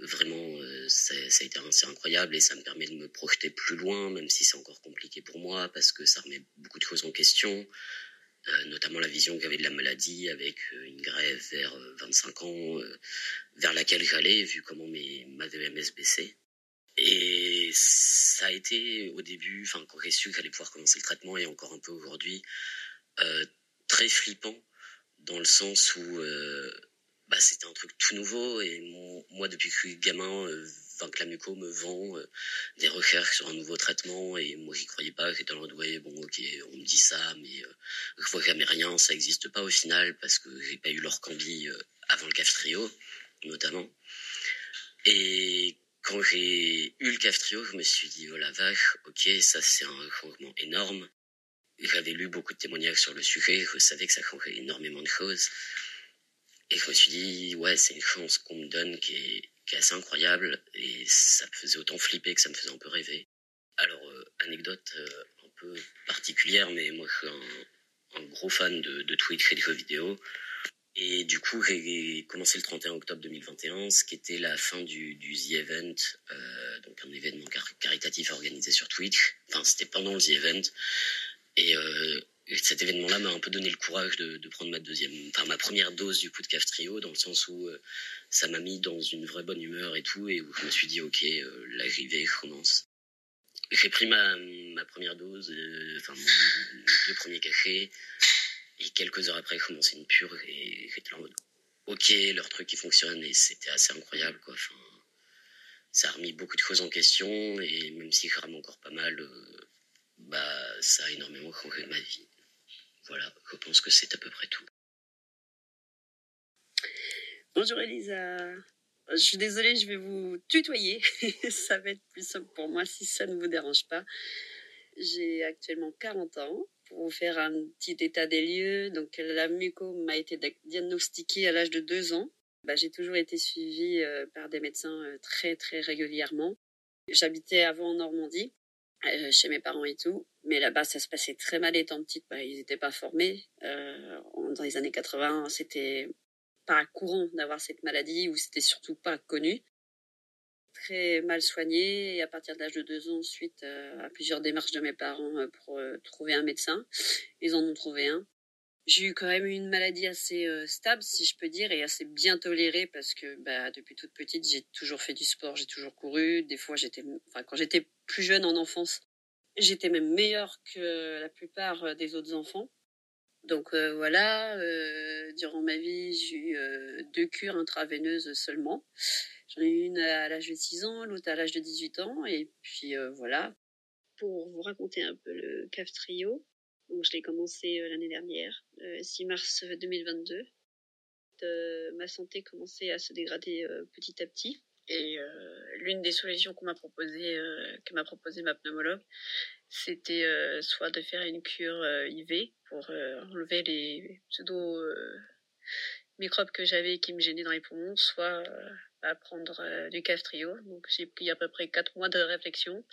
Speaker 2: vraiment, euh, ça, a été assez incroyable et ça me permet de me projeter plus loin, même si c'est encore compliqué pour moi, parce que ça remet beaucoup de choses en question, euh, notamment la vision que j'avais de la maladie avec euh, une grève vers 25 ans, vers laquelle j'allais, vu comment ma VMS baissait. Et ça a été au début, enfin quand j'ai su que j'allais pouvoir commencer le traitement et encore un peu aujourd'hui, très flippant dans le sens où bah, c'était un truc tout nouveau et moi depuis que je suis gamin euh, Vinclamuco me vend euh, des recherches sur un nouveau traitement et moi j'y croyais pas j'étais en mode bon ok on me dit ça mais euh, je vois jamais rien ça existe pas au final parce que j'ai pas eu l'orcambie euh, avant le cafetrio notamment. Et quand j'ai eu le cafetrio je me suis dit oh la vache ok ça c'est un changement énorme j'avais lu beaucoup de témoignages sur le sujet je savais que ça changeait énormément de choses et je me suis dit, ouais, c'est une chance qu'on me donne qui est, assez incroyable. Et ça me faisait autant flipper que ça me faisait un peu rêver. Alors, euh, anecdote euh, un peu particulière, mais moi je suis un, un gros fan de, de, Twitch et de jeux vidéo. Et du coup, j'ai commencé le 31 octobre 2021, ce qui était la fin du, du The Event, euh, donc un événement caritatif organisé sur Twitch. Enfin, c'était pendant le The Event. Et euh, cet événement-là m'a un peu donné le courage de, prendre ma deuxième, enfin ma première dose du coup de caf trio, dans le sens où euh, ça m'a mis dans une vraie bonne humeur et tout, et où je me suis dit ok, là j'y vais, je commence. J'ai pris ma, ma première dose, enfin mon, deux premiers cachets, et quelques heures après, commencé une pure, et j'étais en mode ok, leur truc qui fonctionne, et c'était assez incroyable quoi. Enfin, ça a remis beaucoup de choses en question, et même si je rame encore pas mal, euh, bah ça a énormément changé ma vie. Voilà, je pense que c'est à peu près tout.
Speaker 3: Bonjour Elisa. Je suis désolée, je vais vous tutoyer. ça va être plus simple pour moi si ça ne vous dérange pas. J'ai actuellement 40 ans. Pour vous faire un petit état des lieux, donc la muco m'a été diagnostiquée à l'âge de 2 ans. Bah, j'ai toujours été suivie euh, par des médecins euh, très très régulièrement. J'habitais avant en Normandie euh, chez mes parents et tout. Mais là-bas, ça se passait très mal étant petite. Bah, ils n'étaient pas formés. Dans les années 80, c'était pas courant d'avoir cette maladie ou c'était surtout pas connu. Très mal soigné et à partir de l'âge de deux ans, suite euh, à plusieurs démarches de mes parents euh, pour euh, trouver un médecin, ils en ont trouvé un. J'ai eu quand même une maladie assez stable, si je peux dire, et assez bien tolérée parce que bah, depuis toute petite, j'ai toujours fait du sport, j'ai toujours couru. Des fois, j'étais, enfin, quand j'étais plus jeune en enfance, j'étais même meilleure que la plupart des autres enfants. Donc euh, voilà, euh, durant ma vie, j'ai eu euh, deux cures intraveineuses seulement. J'en ai eu une à l'âge de 6 ans, l'autre à l'âge de 18 ans, et puis voilà. Pour vous raconter un peu le CAF Trio, donc je l'ai commencé l'année dernière, le 6 mars 2022. ma santé commençait à se dégrader petit à petit. Et l'une des solutions qu'on m'a proposé, que m'a proposé ma pneumologue, c'était euh, soit de faire une cure IV pour enlever les pseudo microbes que j'avais qui me gênaient dans les poumons, soit à prendre du Caftrio. Donc j'ai pris à peu près quatre mois de réflexion.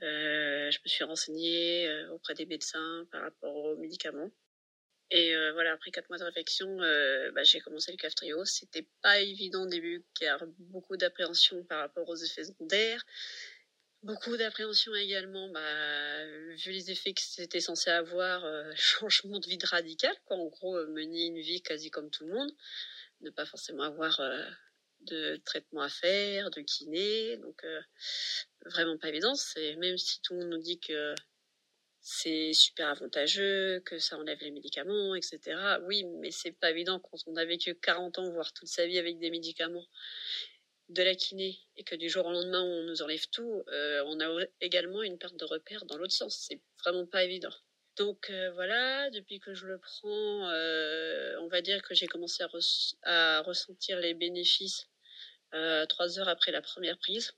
Speaker 3: je me suis renseignée auprès des médecins par rapport aux médicaments. Et voilà, après quatre mois de réflexion, bah, j'ai commencé le Caftrio. C'était pas évident au début, car beaucoup d'appréhension par rapport aux effets secondaires. Beaucoup d'appréhension également, bah, vu les effets que c'était censé avoir, euh, changement de vie radical, quoi. En gros, euh, mener une vie quasi comme tout le monde, ne pas forcément avoir euh, de traitement à faire, de kiné, donc vraiment pas évident. C'est même si tout le monde nous dit que c'est super avantageux, que ça enlève les médicaments, etc. Oui, mais c'est pas évident quand on a vécu 40 ans, voire toute sa vie avec des médicaments de la kiné et que du jour au lendemain on nous enlève tout, euh, on a également une perte de repère dans l'autre sens. C'est vraiment pas évident. Donc euh, voilà, depuis que je le prends, euh, on va dire que j'ai commencé à, ressentir les bénéfices trois heures après la première prise.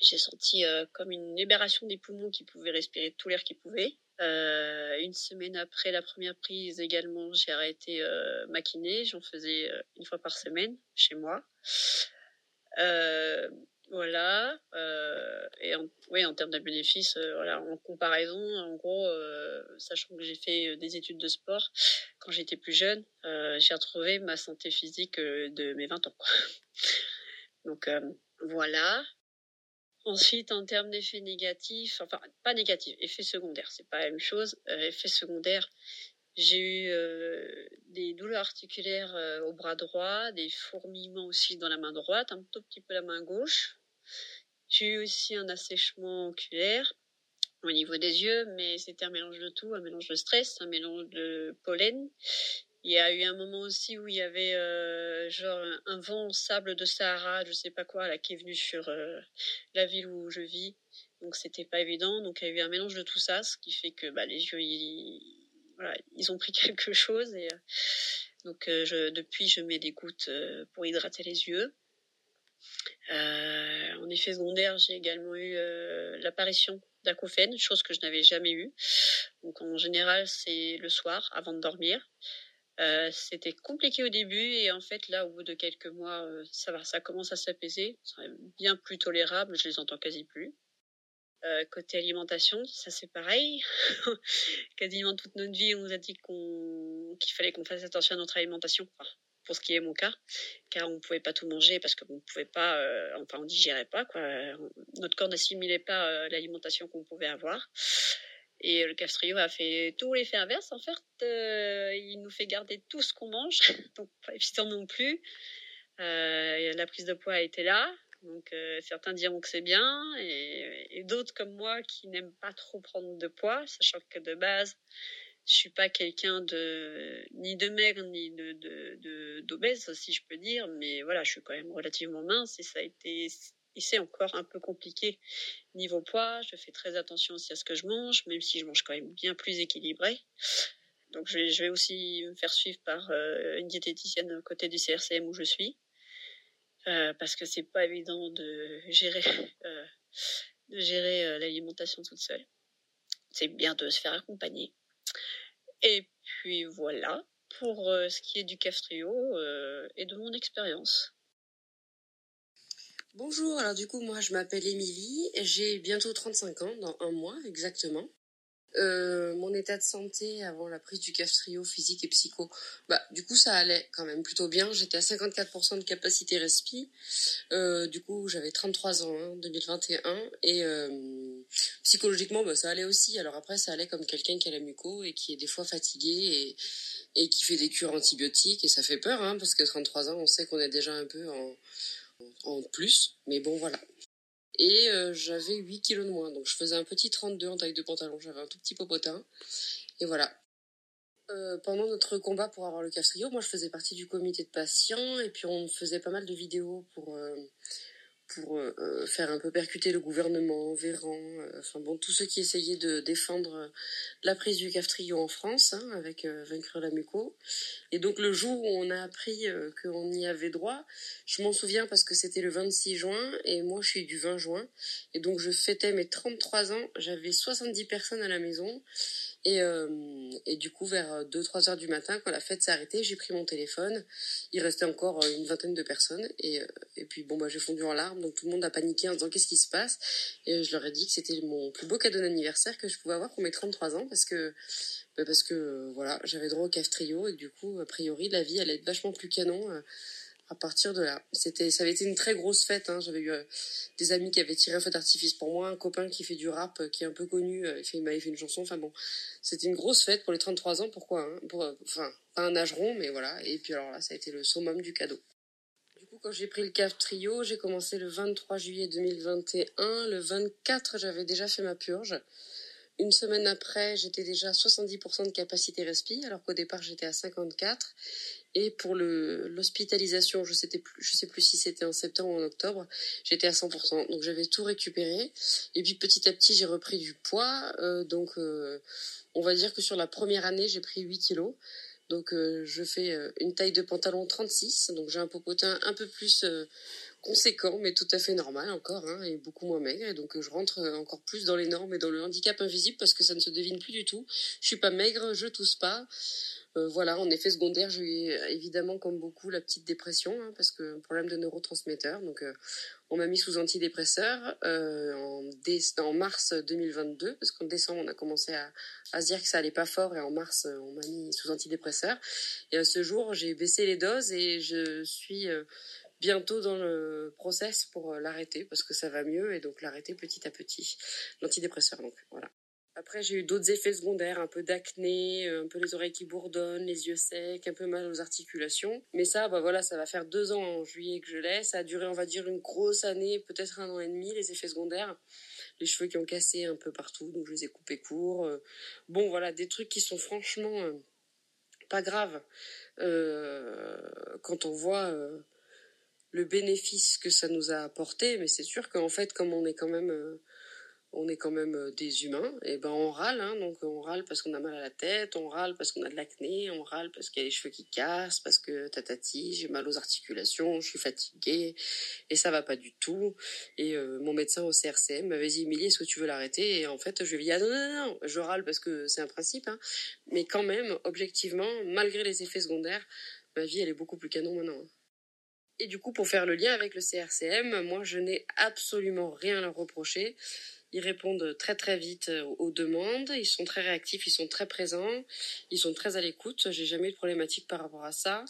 Speaker 3: J'ai senti comme une libération des poumons qui pouvaient respirer tout l'air qu'ils pouvaient. une semaine après la première prise également, j'ai arrêté ma kiné. J'en faisais une fois par semaine chez moi. Euh, voilà. Euh, et en, oui, en termes de bénéfices, euh, voilà, en comparaison, en gros, sachant que j'ai fait des études de sport quand j'étais plus jeune, j'ai retrouvé ma santé physique de mes 20 ans. Donc voilà. Ensuite, en termes d'effets négatifs, enfin pas négatifs, effets secondaires, c'est pas la même chose. effets secondaires, j'ai eu euh, des douleurs articulaires euh, au bras droit, des fourmillements aussi dans la main droite, un tout petit peu la main gauche. J'ai eu aussi un assèchement oculaire au niveau des yeux, mais c'était un mélange de tout, un mélange de stress, un mélange de pollen. Il y a eu un moment aussi où il y avait euh, genre un vent sable de Sahara, je sais pas quoi, là, qui est venu sur la ville où je vis. Donc c'était pas évident. Donc il y a eu un mélange de tout ça, ce qui fait que bah, les yeux ils, ils ont pris quelque chose et euh, donc euh, depuis je mets des gouttes euh, pour hydrater les yeux. en effet secondaire, j'ai également eu l'apparition d'acouphènes, chose que je n'avais jamais eue. Donc en général, c'est le soir avant de dormir. c'était compliqué au début et en fait là, au bout de quelques mois, ça va, ça commence à s'apaiser, c'est bien plus tolérable. Je les entends quasi plus. Euh, côté alimentation, ça c'est pareil. Quasiment toute notre vie, on nous a dit qu'il fallait qu'on fasse attention à notre alimentation. pour ce qui est mon cas, car on ne pouvait pas tout manger parce qu'on ne pouvait pas, euh, enfin on digérait pas. Notre corps n'assimilait pas euh, l'alimentation qu'on pouvait avoir. Et le castrio a fait tout l'effet inverse. En fait, il nous fait garder tout ce qu'on mange, donc pas évident non plus. la prise de poids a été là, donc euh, certains diront que c'est bien et, d'autres comme moi qui n'aiment pas trop prendre de poids, sachant que de base je suis pas quelqu'un de ni de maigre ni de d'obèse si je peux dire, mais voilà je suis quand même relativement mince et ça a été et c'est encore un peu compliqué niveau poids. Je fais très attention aussi à ce que je mange, même si je mange quand même bien plus équilibré. Donc je vais, je vais aussi me faire suivre par euh, une diététicienne côté du CRCM où je suis. Euh, parce que c'est pas évident de gérer, euh, de gérer euh, l'alimentation toute seule. C'est bien de se faire accompagner. Et puis voilà pour ce qui est du castrio et de mon expérience.
Speaker 4: Bonjour, alors du coup moi je m'appelle Émilie, j'ai bientôt 35 ans, dans un mois exactement. Euh, mon état de santé avant la prise du Caftrio physique et psycho, bah du coup ça allait quand même plutôt bien. J'étais à 54% de capacité respi. Euh, du coup j'avais 33 ans en hein, 2021 et euh, psychologiquement bah, ça allait aussi. Alors après ça allait comme quelqu'un qui a la muco et qui est des fois fatigué et, qui fait des cures antibiotiques et ça fait peur hein, parce que 33 ans on sait qu'on est déjà un peu en plus. Mais bon voilà et euh, j'avais 8 kilos de moins. Donc je faisais un petit 32 en taille de pantalon, j'avais un tout petit popotin. Et voilà. Euh, pendant notre combat pour avoir le castrio, moi je faisais partie du comité de patients et puis on faisait pas mal de vidéos pour euh, pour euh, euh, faire un peu percuter le gouvernement, Véran, euh, enfin bon, tous ceux qui essayaient de défendre la prise du CAF-TRIO en France, hein, avec Vaincre la muco. Et donc le jour où on a appris qu'on y avait droit, je m'en souviens parce que c'était le 26 juin, et moi je suis du 20 juin, et donc je fêtais mes 33 ans, j'avais 70 personnes à la maison, Et, euh, et du coup, vers 2-3 heures du matin, quand la fête s'est arrêtée, j'ai pris mon téléphone. Il restait encore une vingtaine de personnes. Et, et puis, bon, bah, j'ai fondu en larmes. Donc, tout le monde a paniqué en disant qu'est-ce qui se passe? Et je leur ai dit que c'était mon plus beau cadeau d'anniversaire que je pouvais avoir pour mes 33 ans parce que, bah, parce que, voilà, j'avais droit au CAF Trio. Et du coup, a priori, la vie allait être vachement plus canon à partir de là. C'était, ça avait été une très grosse fête. Hein. J'avais eu euh, des amis qui avaient tiré un feu d'artifice pour moi, un copain qui fait du rap, euh, qui est un peu connu, euh, il m'avait fait une chanson. Enfin bon, c'était une grosse fête pour les 33 ans. Pourquoi hein pour, Enfin, pas un âge rond, mais voilà. Et puis alors là, ça a été le summum du cadeau. Du coup, quand j'ai pris le CAF Trio, j'ai commencé le 23 juillet 2021. Le 24, j'avais déjà fait ma purge. Une semaine après, j'étais déjà à 70% de capacité respi, alors qu'au départ j'étais à 54. Et pour l'hospitalisation, je sais sais plus si c'était en septembre ou en octobre, j'étais à 100%. Donc j'avais tout récupéré. Et puis petit à petit, j'ai repris du poids. Euh, donc euh, on va dire que sur la première année, j'ai pris 8 kilos. Donc euh, je fais une taille de pantalon 36. Donc j'ai un popotin un peu plus conséquent, mais tout à fait normal encore, hein, et beaucoup moins maigre. Et donc je rentre encore plus dans les normes et dans le handicap invisible parce que ça ne se devine plus du tout. Je suis pas maigre, je tousse pas. Euh, voilà, en effet secondaire, j'ai eu évidemment, comme beaucoup, la petite dépression, hein, parce que problème de neurotransmetteurs. Donc, euh, on m'a mis sous antidépresseur euh, en, mars 2022, parce qu'en décembre, on a commencé à, se dire que ça allait pas fort, et en mars, on m'a mis sous antidépresseur. Et à ce jour, j'ai baissé les doses et je suis bientôt dans le process pour l'arrêter, parce que ça va mieux, et donc l'arrêter petit à petit. L'antidépresseur, donc voilà. Après, j'ai eu d'autres effets secondaires, un peu d'acné, euh, un peu les oreilles qui bourdonnent, les yeux secs, un peu mal aux articulations. Mais ça, bah voilà, ça va faire deux ans en juillet que je l'ai. Ça a duré, on va dire, une grosse année, peut-être un an et demi, les effets secondaires. Les cheveux qui ont cassé un peu partout, donc je les ai coupés courts. Euh. Bon, voilà, des trucs qui sont franchement euh, pas graves quand on voit le bénéfice que ça nous a apporté. Mais c'est sûr qu'en fait, comme on est quand même on est quand même euh, des humains, et ben on râle, hein, donc on râle parce qu'on a mal à la tête, on râle parce qu'on a de l'acné, on râle parce qu'il y a les cheveux qui cassent, parce que tatati, j'ai mal aux articulations, je suis fatiguée, et ça va pas du tout. Et euh, mon médecin au CRCM m'avait dit, Émilie, est-ce que tu veux l'arrêter? Et en fait, je lui ai dit, ah non, non, non, je râle parce que c'est un principe, hein, mais quand même, objectivement, malgré les effets secondaires, ma vie, elle est beaucoup plus canon maintenant. Hein. Et du coup, pour faire le lien avec le CRCM, moi, je n'ai absolument rien à leur reprocher. Ils répondent très très vite euh, aux demandes, ils sont très réactifs, ils sont très présents, ils sont très à l'écoute. J'ai jamais eu de problématique par rapport à ça.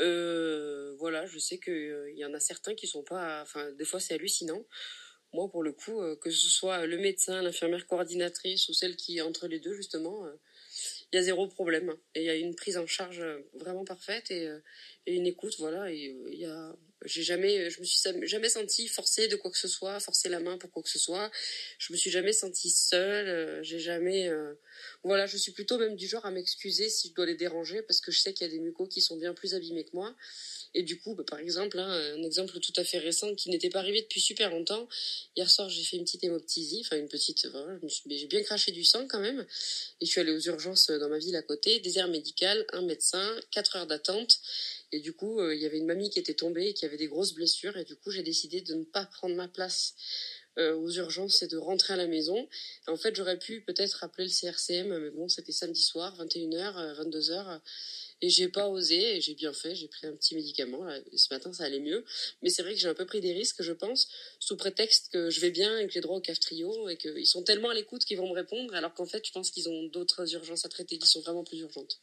Speaker 4: Euh, voilà, je sais qu'il euh, y en a certains qui sont pas, enfin des fois c'est hallucinant. Moi pour le coup, que ce soit le médecin, l'infirmière coordinatrice ou celle qui est entre les deux justement, il y a zéro problème et il y a une prise en charge vraiment parfaite et, et une écoute voilà et il y a j'ai jamais, je me suis jamais sentie forcée de quoi que ce soit, forcer la main pour quoi que ce soit. Je me suis jamais sentie seule. Euh, j'ai jamais, euh, voilà, je suis plutôt même du genre à m'excuser si je dois les déranger parce que je sais qu'il y a des mucos qui sont bien plus abîmés que moi. Et du coup, bah, par exemple, hein, un exemple tout à fait récent qui n'était pas arrivé depuis super longtemps. Hier soir, j'ai fait une petite hémoptysie, enfin une petite, voilà, j'ai bien craché du sang quand même. Et je suis allée aux urgences dans ma ville à côté, désert médical, un médecin, quatre heures d'attente. Et du coup, euh, il y avait une mamie qui était tombée et qui avait des grosses blessures. Et du coup, j'ai décidé de ne pas prendre ma place euh, aux urgences et de rentrer à la maison. en fait, j'aurais pu peut-être appeler le CRCM, mais bon, c'était samedi soir, 21h, 22h. Et j'ai pas osé, et j'ai bien fait, j'ai pris un petit médicament, ce matin ça allait mieux. Mais c'est vrai que j'ai un peu pris des risques, je pense, sous prétexte que je vais bien et que j'ai droit au CAF trio, et qu'ils sont tellement à l'écoute qu'ils vont me répondre, alors qu'en fait je pense qu'ils ont d'autres urgences à traiter qui sont vraiment plus urgentes.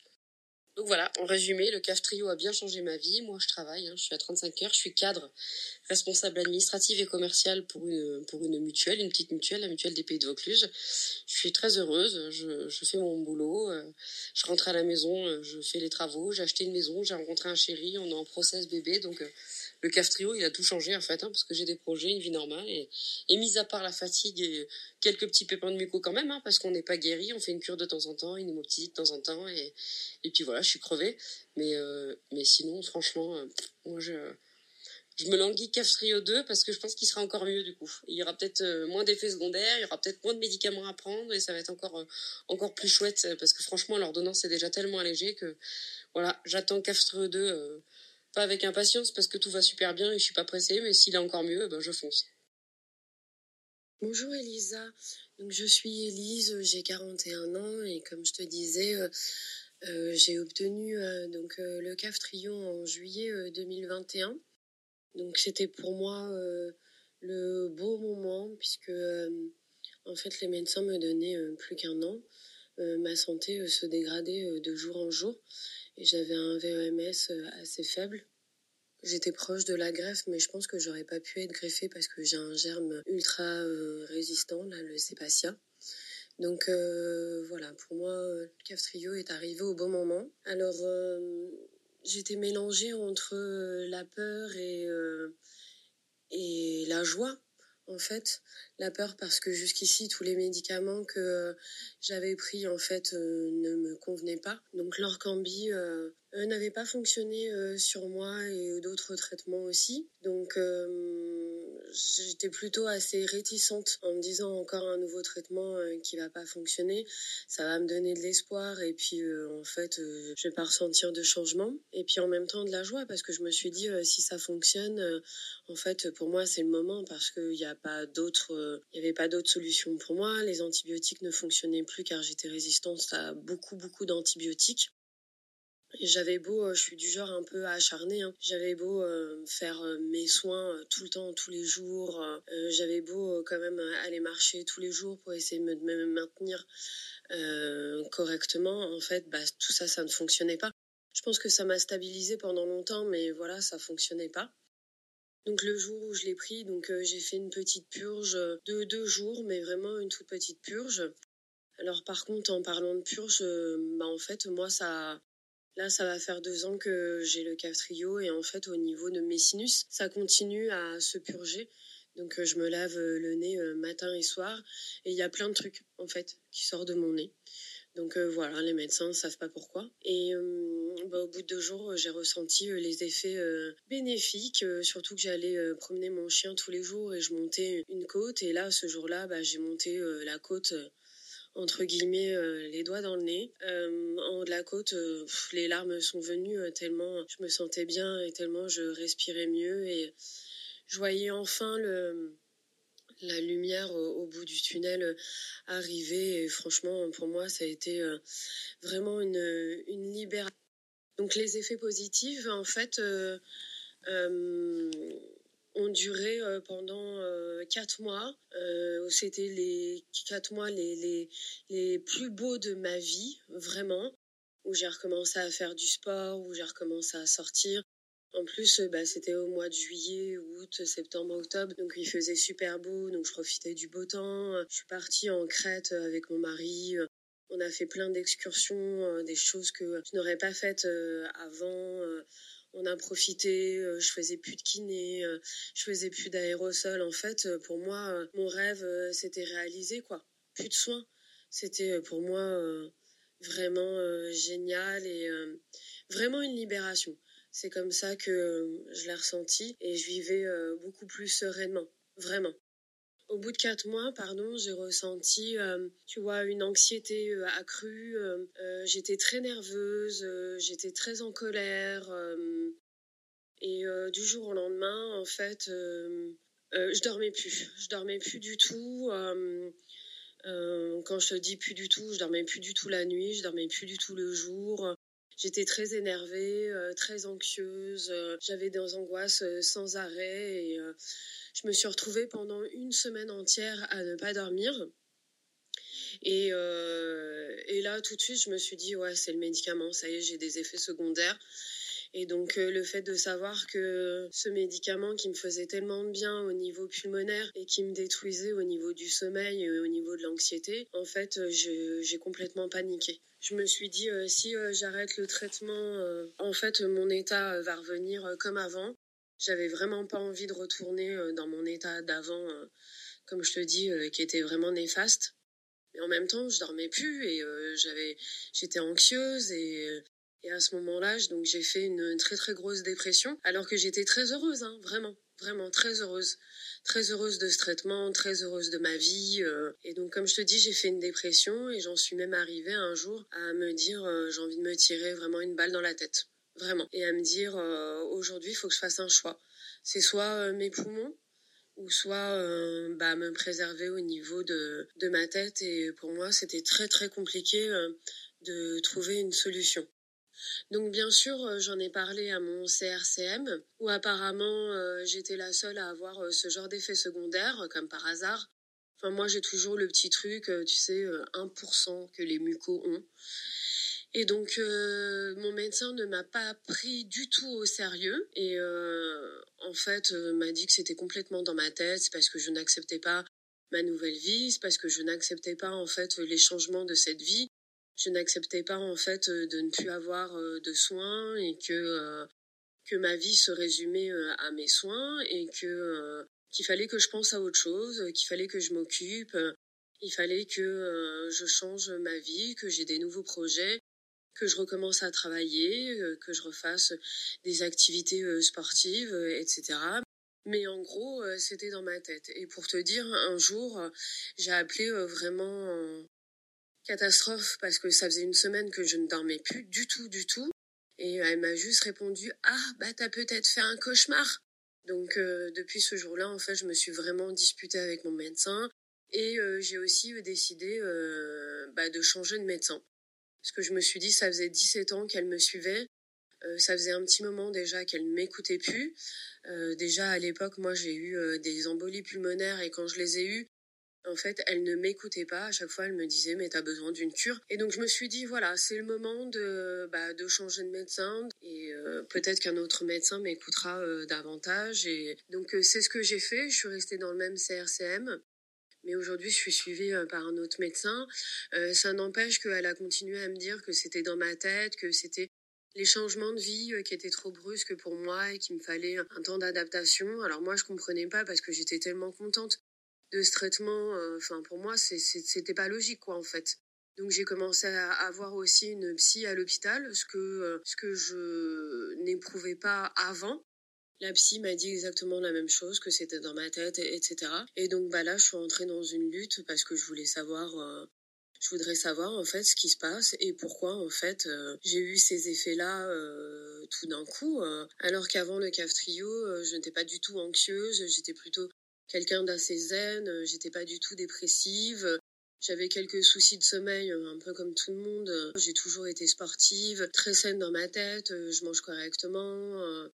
Speaker 4: Donc voilà, en résumé, le CAF Trio a bien changé ma vie. Moi, je travaille, hein, je suis à 35 heures, je suis cadre, responsable administrative et commercial pour une, pour une mutuelle, une petite mutuelle, la mutuelle des Pays de Vaucluse. Je suis très heureuse, je, je fais mon boulot, euh, je rentre à la maison, euh, je fais les travaux, j'ai acheté une maison, j'ai rencontré un chéri, on est en process bébé, donc euh, le CAF Trio, il a tout changé en fait, hein, parce que j'ai des projets, une vie normale, et, mis à part la fatigue et quelques petits pépins de muco quand même, hein, parce qu'on n'est pas guéri, on fait une cure de temps en temps, une hémoptysie de temps en temps, et, et puis voilà, je suis crevée, mais, euh, mais sinon, franchement, euh, moi je, je me languis CAF Trio 2 parce que je pense qu'il sera encore mieux du coup. Il y aura peut-être euh, moins d'effets secondaires, il y aura peut-être moins de médicaments à prendre, et ça va être encore, encore plus chouette, parce que franchement, l'ordonnance est déjà tellement allégée que voilà, j'attends CAF Trio 2 pas avec impatience parce que tout va super bien et je suis pas pressée, mais s'il est encore mieux, ben je fonce.
Speaker 5: Bonjour Elisa, donc je suis Elise, j'ai 41 ans et comme je te disais, j'ai obtenu donc le CAF Trio en juillet 2021. Donc c'était pour moi le beau moment puisque en fait les médecins me donnaient plus qu'un an. Ma santé se dégradait de jour en jour et j'avais un VEMS assez faible. J'étais proche de la greffe, mais je pense que j'aurais pas pu être greffée parce que j'ai un germe ultra euh, résistant, là, le Cepacia. Donc euh, voilà, pour moi, le CAF Trio est arrivé au bon moment. Alors, euh, j'étais mélangée entre la peur et, et la joie en fait la peur parce que jusqu'ici tous les médicaments que j'avais pris en fait ne me convenaient pas donc l'orcambi euh, n'avait pas fonctionné euh, sur moi et d'autres traitements aussi. Donc euh, j'étais plutôt assez réticente en me disant encore un nouveau traitement qui va pas fonctionner, ça va me donner de l'espoir et puis en fait je vais pas ressentir de changement. Et puis en même temps de la joie parce que je me suis dit si ça fonctionne en fait pour moi c'est le moment parce qu'il n'y a pas d'autres il y avait pas d'autres solutions pour moi, les antibiotiques ne fonctionnaient plus car j'étais résistante à beaucoup beaucoup d'antibiotiques j'avais beau, euh, je suis du genre un peu acharné, hein. j'avais beau euh, faire euh, mes soins tout le temps, tous les jours, j'avais beau quand même aller marcher tous les jours pour essayer de me, maintenir correctement, en fait, bah, tout ça, ça ne fonctionnait pas. Je pense que ça m'a stabilisé pendant longtemps, mais voilà, ça fonctionnait pas. Donc le jour où je l'ai pris, donc j'ai fait une petite purge de deux jours, mais vraiment une toute petite purge. Alors par contre, en parlant de purge, bah en fait moi ça Là, ça va faire deux ans que j'ai le castrio et en fait, au niveau de mes sinus, ça continue à se purger. Donc, euh, je me lave euh, le nez euh, matin et soir et il y a plein de trucs en fait qui sortent de mon nez. Donc voilà, les médecins ne savent pas pourquoi. Et bah, au bout de deux jours, j'ai ressenti les effets bénéfiques, surtout que j'allais promener mon chien tous les jours et je montais une côte. Et là, ce jour-là, bah, j'ai monté la côte entre guillemets euh, les doigts dans le nez. Euh, en haut de la côte, euh, les larmes sont venues tellement je me sentais bien et tellement je respirais mieux et je voyais enfin le la lumière au, bout du tunnel arriver et franchement pour moi ça a été vraiment une, une libération. Donc les effets positifs en fait ont duré euh, pendant euh, quatre mois. Euh, c'était les quatre mois les, les, les plus beaux de ma vie, vraiment, où j'ai recommencé à faire du sport, où j'ai recommencé à sortir. En plus, bah, c'était au mois de juillet, août, septembre, octobre, donc il faisait super beau, donc je profitais du beau temps. Je suis partie en Crète avec mon mari. On a fait plein d'excursions, des choses que je n'aurais pas faites avant on a profité, euh, je faisais plus de kiné, euh, je faisais plus d'aérosol. En fait, euh, pour moi, mon rêve s'était réalisé, quoi. Plus de soins. C'était pour moi vraiment génial et vraiment une libération. C'est comme ça que je l'ai ressenti et je vivais beaucoup plus sereinement, vraiment. Au bout de quatre mois, pardon, j'ai ressenti, tu vois, une anxiété accrue. j'étais très nerveuse, j'étais très en colère. et du jour au lendemain, en fait, je dormais plus. Je dormais plus du tout. quand je te dis plus du tout, je dormais plus du tout la nuit, je dormais plus du tout le jour. J'étais très énervée, très anxieuse. J'avais des angoisses sans arrêt et je me suis retrouvée pendant une semaine entière à ne pas dormir. Et, euh, et là, tout de suite, je me suis dit, ouais, c'est le médicament, ça y est, j'ai des effets secondaires. Et donc euh, le fait de savoir que ce médicament qui me faisait tellement bien au niveau pulmonaire et qui me détruisait au niveau du sommeil et au niveau de l'anxiété, en fait, j'ai complètement paniqué. Je me suis dit, euh, si j'arrête le traitement, en fait, mon état va revenir comme avant. J'avais vraiment pas envie de retourner euh, dans mon état d'avant, euh, comme je te dis, euh, qui était vraiment néfaste. Mais en même temps, je dormais plus et j'avais, j'étais anxieuse et, et à ce moment-là, donc j'ai fait une très très grosse dépression, alors que j'étais très heureuse, hein, vraiment, vraiment très heureuse, très heureuse de ce traitement, très heureuse de ma vie. et donc, comme je te dis, j'ai fait une dépression et j'en suis même arrivée un jour à me dire, j'ai envie de me tirer vraiment une balle dans la tête vraiment. Et à me dire, euh, aujourd'hui, il faut que je fasse un choix. C'est soit euh, mes poumons, ou soit bah, me préserver au niveau de, de ma tête. Et pour moi, c'était très très compliqué de trouver une solution. Donc bien sûr, j'en ai parlé à mon CRCM, où apparemment j'étais la seule à avoir ce genre d'effet secondaire, comme par hasard. Enfin moi j'ai toujours le petit truc, tu sais, 1% que les mucos ont. Et donc, euh, mon médecin ne m'a pas pris du tout au sérieux et euh, en fait euh, m'a dit que c'était complètement dans ma tête, c'est parce que je n'acceptais pas ma nouvelle vie, c'est parce que je n'acceptais pas en fait les changements de cette vie, je n'acceptais pas en fait de ne plus avoir de soins et que que ma vie se résumait à mes soins et que qu'il fallait que je pense à autre chose, qu'il fallait que je m'occupe, il fallait que je change ma vie, que j'ai des nouveaux projets que je recommence à travailler, euh, que je refasse des activités euh, sportives, euh, etc. Mais en gros, c'était dans ma tête. Et pour te dire, un jour, j'ai appelé vraiment catastrophe parce que ça faisait une semaine que je ne dormais plus du tout, du tout. Et elle m'a juste répondu Ah, bah t'as peut-être fait un cauchemar. Donc depuis ce jour-là, en fait, je me suis vraiment disputée avec mon médecin et j'ai aussi décidé bah, de changer de médecin. Parce que je me suis dit, ça faisait 17 ans qu'elle me suivait. Euh, ça faisait un petit moment déjà qu'elle ne m'écoutait plus. Euh, déjà à l'époque, moi j'ai eu euh, des embolies pulmonaires et quand je les ai eues, en fait, elle ne m'écoutait pas. À chaque fois, elle me disait, mais t'as besoin d'une cure. Et donc, je me suis dit, voilà, c'est le moment de, bah, changer de médecin. Et peut-être qu'un autre médecin m'écoutera davantage. Et donc, c'est ce que j'ai fait. Je suis restée dans le même CRCM. Mais aujourd'hui, je suis suivie euh, par un autre médecin. Euh, ça n'empêche qu'elle a continué à me dire que c'était dans ma tête, que c'était les changements de vie euh, qui étaient trop brusques pour moi et qu'il me fallait un temps d'adaptation. Alors moi, je comprenais pas parce que j'étais tellement contente de ce traitement. Enfin, pour moi, c'était pas logique, quoi, en fait. Donc j'ai commencé à avoir aussi une psy à l'hôpital, ce que ce que je n'éprouvais pas avant. La psy m'a dit exactement la même chose, que c'était dans ma tête, etc. Et donc bah là, je suis entrée dans une lutte parce que je voulais savoir, euh, je voudrais savoir en fait ce qui se passe et pourquoi en fait euh, j'ai eu ces effets-là euh, tout d'un coup. alors qu'avant le CAF Trio, je n'étais pas du tout anxieuse, j'étais plutôt quelqu'un d'assez zen, j'étais pas du tout dépressive. J'avais quelques soucis de sommeil, un peu comme tout le monde. J'ai toujours été sportive, très saine dans ma tête, je mange correctement,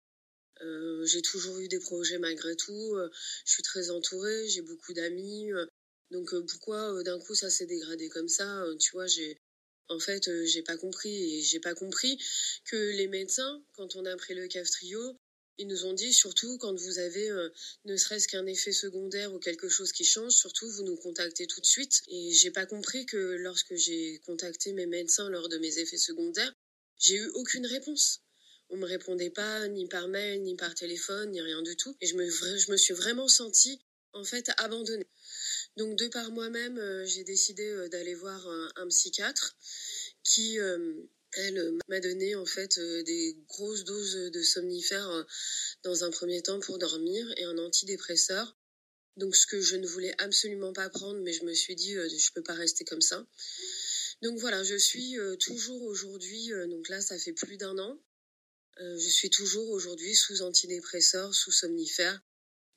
Speaker 5: euh, j'ai toujours eu des projets malgré tout. Euh, je suis très entourée, j'ai beaucoup d'amis. Euh, donc pourquoi d'un coup ça s'est dégradé comme ça Tu vois, j'ai en fait j'ai pas compris et j'ai pas compris que les médecins, quand on a pris le CAF trio, ils nous ont dit surtout quand vous avez ne serait-ce qu'un effet secondaire ou quelque chose qui change, surtout vous nous contactez tout de suite. Et j'ai pas compris que lorsque j'ai contacté mes médecins lors de mes effets secondaires, j'ai eu aucune réponse. On me répondait pas ni par mail, ni par téléphone, ni rien du tout. Et je me, je me suis vraiment sentie, en fait, abandonnée. Donc, de par moi-même, euh, j'ai décidé euh, d'aller voir un, psychiatre qui, euh, elle, m'a donné, en fait, des grosses doses de somnifères dans un premier temps pour dormir et un antidépresseur. Donc, ce que je ne voulais absolument pas prendre, mais je me suis dit, je peux pas rester comme ça. Donc voilà, je suis toujours aujourd'hui, donc là ça fait plus d'un an, euh, je suis toujours aujourd'hui sous antidépresseurs, sous somnifères.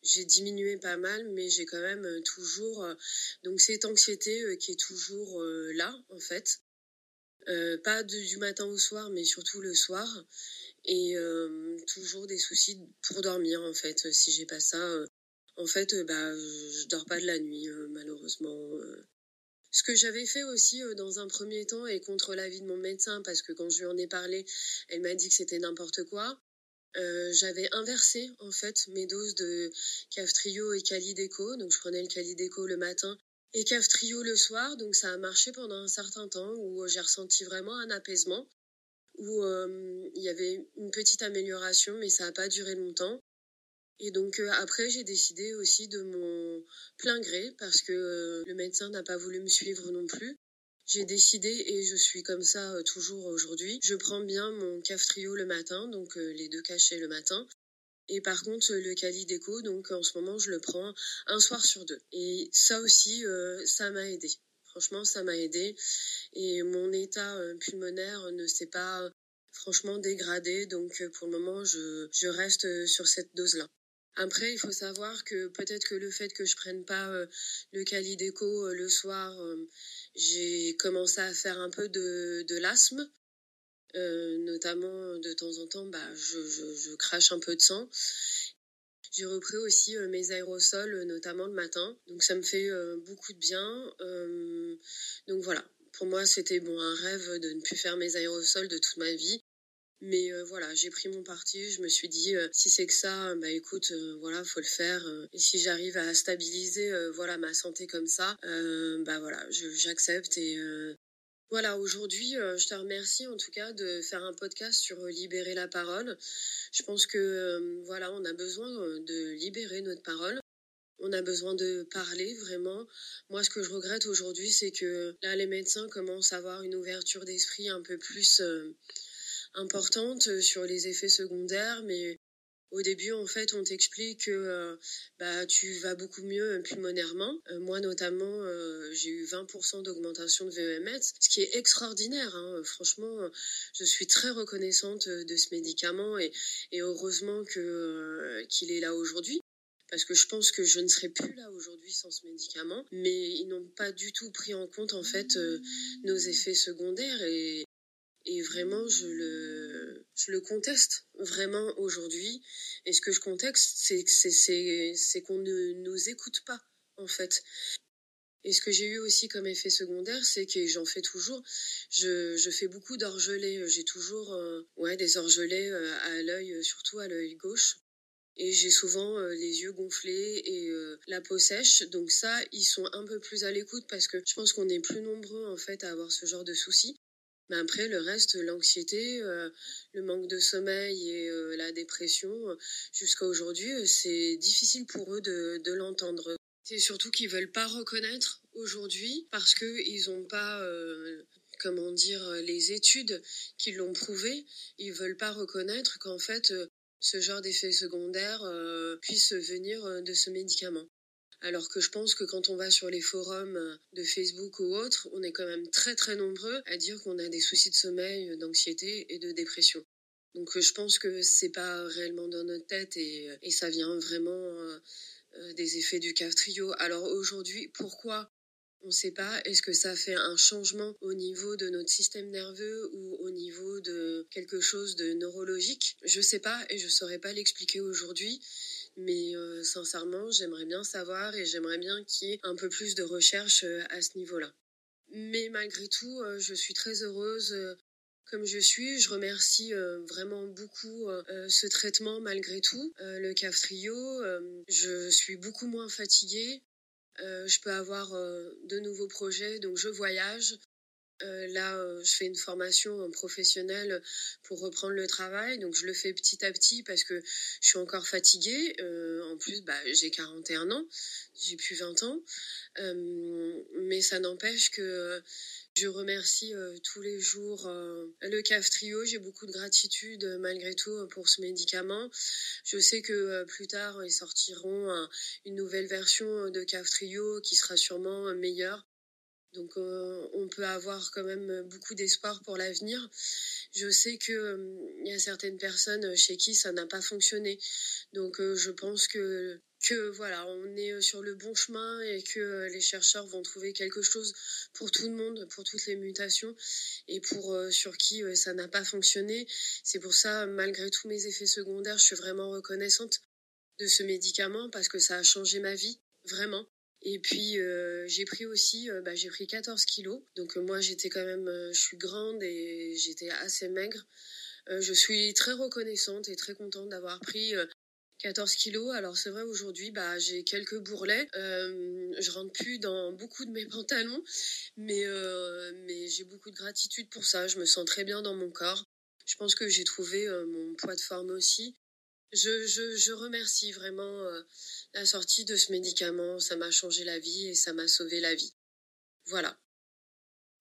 Speaker 5: J'ai diminué pas mal, mais j'ai quand même euh, toujours euh, donc cette anxiété qui est toujours là en fait. Pas du matin au soir, mais surtout le soir, et toujours des soucis pour dormir en fait. Si j'ai pas ça, en fait, bah je dors pas de la nuit malheureusement. Ce que j'avais fait aussi euh, dans un premier temps et contre l'avis de mon médecin, parce que quand je lui en ai parlé, elle m'a dit que c'était n'importe quoi. Euh, j'avais inversé en fait mes doses de Caftrio et Calideco. Donc je prenais le Calideco le matin et Caftrio le soir. Donc ça a marché pendant un certain temps où j'ai ressenti vraiment un apaisement, où euh, il y avait une petite amélioration, mais ça n'a pas duré longtemps. Et donc euh, après, j'ai décidé aussi de mon plein gré, parce que euh, le médecin n'a pas voulu me suivre non plus. J'ai décidé, et je suis comme ça euh, toujours aujourd'hui, je prends bien mon caf trio le matin, donc les deux cachets le matin. Et par contre, le Cali Déco, donc en ce moment, je le prends un soir sur deux. Et ça aussi, ça m'a aidé. Franchement, ça m'a aidé. Et mon état pulmonaire ne s'est pas franchement dégradé. Donc pour le moment, je, reste sur cette dose-là. Après, il faut savoir que peut-être que le fait que je prenne pas le Calideco le soir, j'ai commencé à faire un peu de l'asthme. Notamment de temps en temps, bah, je, je, crache un peu de sang. J'ai repris aussi mes aérosols, notamment le matin. Donc ça me fait beaucoup de bien. donc voilà, pour moi c'était bon un rêve de ne plus faire mes aérosols de toute ma vie. Mais euh, voilà, j'ai pris mon parti. Je me suis dit, euh, si c'est que ça, bah écoute, euh, voilà, faut le faire. et si j'arrive à stabiliser, voilà, ma santé comme ça, bah voilà, j'accepte. Et voilà, aujourd'hui, je te remercie en tout cas de faire un podcast sur libérer la parole. Je pense que voilà, on a besoin de libérer notre parole. On a besoin de parler vraiment. Moi, ce que je regrette aujourd'hui, c'est que là, les médecins commencent à avoir une ouverture d'esprit un peu plus importante euh, sur les effets secondaires, mais au début, en fait, on t'explique que euh, bah, tu vas beaucoup mieux pulmonairement. Euh, moi, notamment, j'ai eu 20% d'augmentation de VEMS, ce qui est extraordinaire. Hein. Franchement, je suis très reconnaissante de ce médicament et, et heureusement que qu'il est là aujourd'hui. Parce que je pense que je ne serais plus là aujourd'hui sans ce médicament, mais ils n'ont pas du tout pris en compte en fait nos effets secondaires et, et vraiment, je le, je le conteste vraiment aujourd'hui. Et ce que je conteste, c'est, qu'on ne nous écoute pas, en fait. Et ce que j'ai eu aussi comme effet secondaire, c'est que j'en fais toujours. Je, fais beaucoup d'orgelets. J'ai toujours euh, ouais, des orgelets euh, à l'œil, surtout à l'œil gauche. Et j'ai souvent euh, les yeux gonflés et la peau sèche. Donc ça, ils sont un peu plus à l'écoute parce que je pense qu'on est plus nombreux en fait à avoir ce genre de soucis. Mais après, le reste, l'anxiété, euh, le manque de sommeil et euh, la dépression, euh, jusqu'à aujourd'hui, c'est difficile pour eux de, de l'entendre. C'est surtout qu'ils veulent pas reconnaître aujourd'hui parce qu'ils n'ont pas, comment dire, les études qui l'ont prouvé. Ils veulent pas reconnaître qu'en fait, ce genre d'effet secondaire puisse venir de ce médicament. Alors que je pense que quand on va sur les forums euh, de Facebook ou autres, on est quand même très très nombreux à dire qu'on a des soucis de sommeil, euh, d'anxiété et de dépression. Donc euh, je pense que c'est pas réellement dans notre tête et, ça vient vraiment des effets du cave trio. Alors aujourd'hui, pourquoi? On ne sait pas. Est-ce que ça fait un changement au niveau de notre système nerveux ou au niveau de quelque chose de neurologique? Je ne sais pas et je ne saurais pas l'expliquer aujourd'hui. Mais euh, sincèrement, j'aimerais bien savoir et j'aimerais bien qu'il y ait un peu plus de recherche euh, à ce niveau-là. Mais malgré tout, euh, je suis très heureuse comme je suis. Je remercie vraiment beaucoup ce traitement malgré tout. le CAF Trio, je suis beaucoup moins fatiguée. je peux avoir de nouveaux projets, donc je voyage. Euh, là, euh, je fais une formation professionnelle pour reprendre le travail, donc je le fais petit à petit parce que je suis encore fatiguée. Euh, en plus, bah, j'ai 41 ans, j'ai plus 20 ans, mais ça n'empêche que je remercie tous les jours le CAF Trio. J'ai beaucoup de gratitude malgré tout pour ce médicament. Je sais que plus tard, ils sortiront une nouvelle version de CAF Trio qui sera sûrement meilleure donc euh, on peut avoir quand même beaucoup d'espoir pour l'avenir. Je sais que euh, y a certaines personnes chez qui ça n'a pas fonctionné. Donc euh, je pense que que voilà, on est sur le bon chemin et que les chercheurs vont trouver quelque chose pour tout le monde, pour toutes les mutations et pour sur qui ça n'a pas fonctionné. C'est pour ça, malgré tous mes effets secondaires, je suis vraiment reconnaissante de ce médicament parce que ça a changé ma vie, vraiment. Et puis euh, j'ai pris aussi, euh, bah, j'ai pris 14 kilos. Donc euh, moi j'étais quand même, je suis grande et j'étais assez maigre. je suis très reconnaissante et très contente d'avoir pris 14 kilos. Alors c'est vrai aujourd'hui, bah j'ai quelques bourrelets. je rentre plus dans beaucoup de mes pantalons, mais mais j'ai beaucoup de gratitude pour ça. Je me sens très bien dans mon corps. Je pense que j'ai trouvé mon poids de forme aussi. Je, remercie vraiment la sortie de ce médicament, ça m'a changé la vie et ça m'a sauvé la vie. Voilà.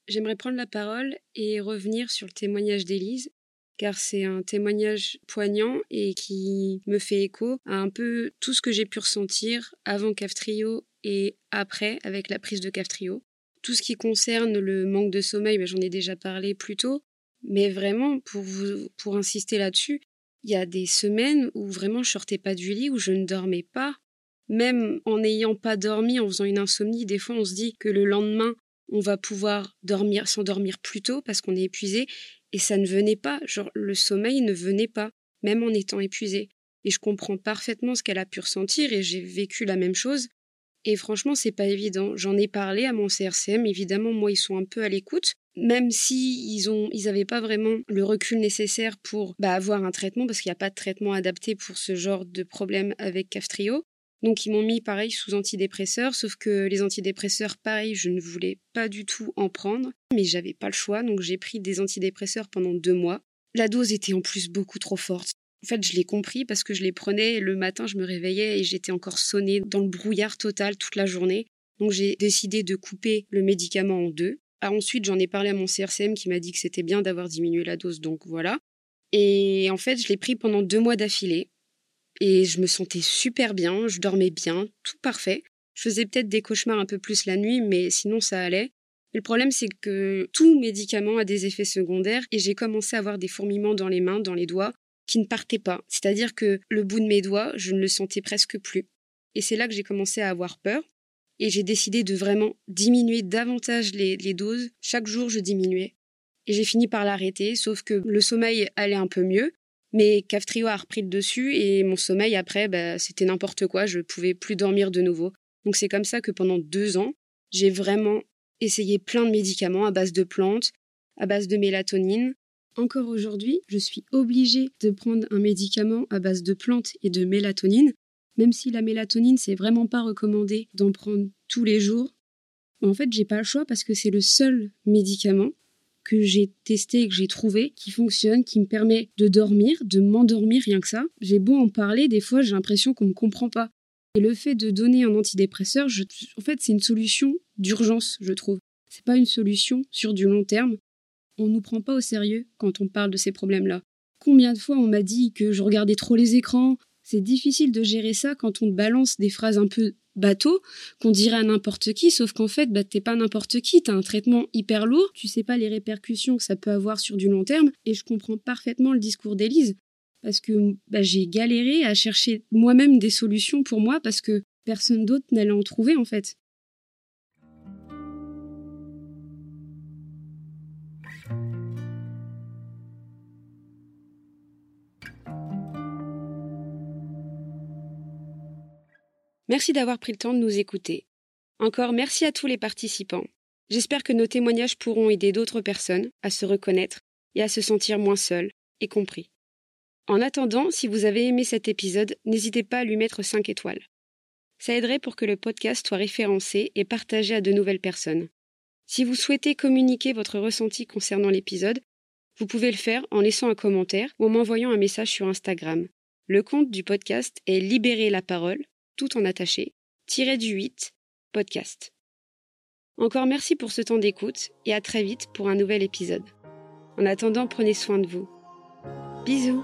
Speaker 1: J'aimerais prendre la parole et revenir sur le témoignage d'Élise, car c'est un témoignage poignant et qui me fait écho à un peu tout ce que j'ai pu ressentir avant Caftrio et après avec la prise de Caftrio. Tout ce qui concerne le manque de sommeil, ben, j'en ai déjà parlé plus tôt, mais vraiment pour vous, pour insister là-dessus, il y a des semaines où vraiment je sortais pas du lit, où je ne dormais pas. Même en n'ayant pas dormi, en faisant une insomnie, des fois on se dit que le lendemain, on va pouvoir dormir, s'endormir plus tôt parce qu'on est épuisé. Et ça ne venait pas. Genre, le sommeil ne venait pas, même en étant épuisé. Et je comprends parfaitement ce qu'elle a pu ressentir et j'ai vécu la même chose. Et franchement, c'est pas évident. J'en ai parlé à mon CRCM. Évidemment, moi, ils sont un peu à l'écoute même si ils ont ils avaient pas vraiment le recul nécessaire pour bah, avoir un traitement parce qu'il n'y a pas de traitement adapté pour ce genre de problème avec Caftrio. Donc ils m'ont mis pareil sous antidépresseurs, sauf que les antidépresseurs, pareil, je ne voulais pas du tout en prendre, mais j'avais pas le choix, donc j'ai pris des antidépresseurs pendant deux mois. La dose était en plus beaucoup trop forte. En fait, je l'ai compris parce que je les prenais le matin, je me réveillais et j'étais encore sonnée dans le brouillard total toute la journée. Donc j'ai décidé de couper le médicament en deux. Ah, ensuite, j'en ai parlé à mon CRCM qui m'a dit que c'était bien d'avoir diminué la dose, donc voilà. Et en fait, je l'ai pris pendant deux mois d'affilée. Et je me sentais super bien, je dormais bien, tout parfait. Je faisais peut-être des cauchemars un peu plus la nuit, mais sinon ça allait. le problème, c'est que tout médicament a des effets secondaires et j'ai commencé à avoir des fourmillements dans les mains, dans les doigts, qui ne partaient pas. C'est-à-dire que le bout de mes doigts, je ne le sentais presque plus. Et c'est là que j'ai commencé à avoir peur et j'ai décidé de vraiment diminuer davantage les, doses. Chaque jour, je diminuais. Et j'ai fini par l'arrêter, sauf que le sommeil allait un peu mieux. Mais Caftrio a repris le dessus et mon sommeil après, bah, c'était n'importe quoi, je pouvais plus dormir de nouveau. Donc c'est comme ça que pendant deux ans, j'ai vraiment essayé plein de médicaments à base de plantes, à base de mélatonine. Encore aujourd'hui, je suis obligée de prendre un médicament à base de plantes et de mélatonine même si la mélatonine, c'est vraiment pas recommandé d'en prendre tous les jours, en fait, j'ai pas le choix parce que c'est le seul médicament que j'ai testé et que j'ai trouvé qui fonctionne, qui me permet de dormir, de m'endormir rien que ça. J'ai beau en parler, des fois j'ai l'impression qu'on me comprend pas. Et le fait de donner un antidépresseur, en fait, c'est une solution d'urgence, je trouve. C'est pas une solution sur du long terme. On nous prend pas au sérieux quand on parle de ces problèmes-là. Combien de fois on m'a dit que je regardais trop les écrans, c'est difficile de gérer ça quand on balance des phrases un peu bateau qu'on dirait à n'importe qui, sauf qu'en fait, bah, t'es pas n'importe qui, t'as un traitement hyper lourd, tu sais pas les répercussions que ça peut avoir sur du long terme, et je comprends parfaitement le discours d'Élise, parce que bah, j'ai galéré à chercher moi-même des solutions pour moi, parce que personne d'autre n'allait en trouver en fait. Merci d'avoir pris le temps de nous écouter. Encore merci à tous les participants. J'espère que nos témoignages pourront aider d'autres personnes à se reconnaître et à se sentir moins seules et compris. En attendant, si vous avez aimé cet épisode, n'hésitez pas à lui mettre 5 étoiles. Ça aiderait pour que le podcast soit référencé et partagé à de nouvelles personnes. Si vous souhaitez communiquer votre ressenti concernant l'épisode, vous pouvez le faire en laissant un commentaire ou en m'envoyant un message sur Instagram. Le compte du podcast est Libérer la parole tout en attaché, tiré du 8, podcast. Encore merci pour ce temps d'écoute et à très vite pour un nouvel épisode. En attendant, prenez soin de vous. Bisous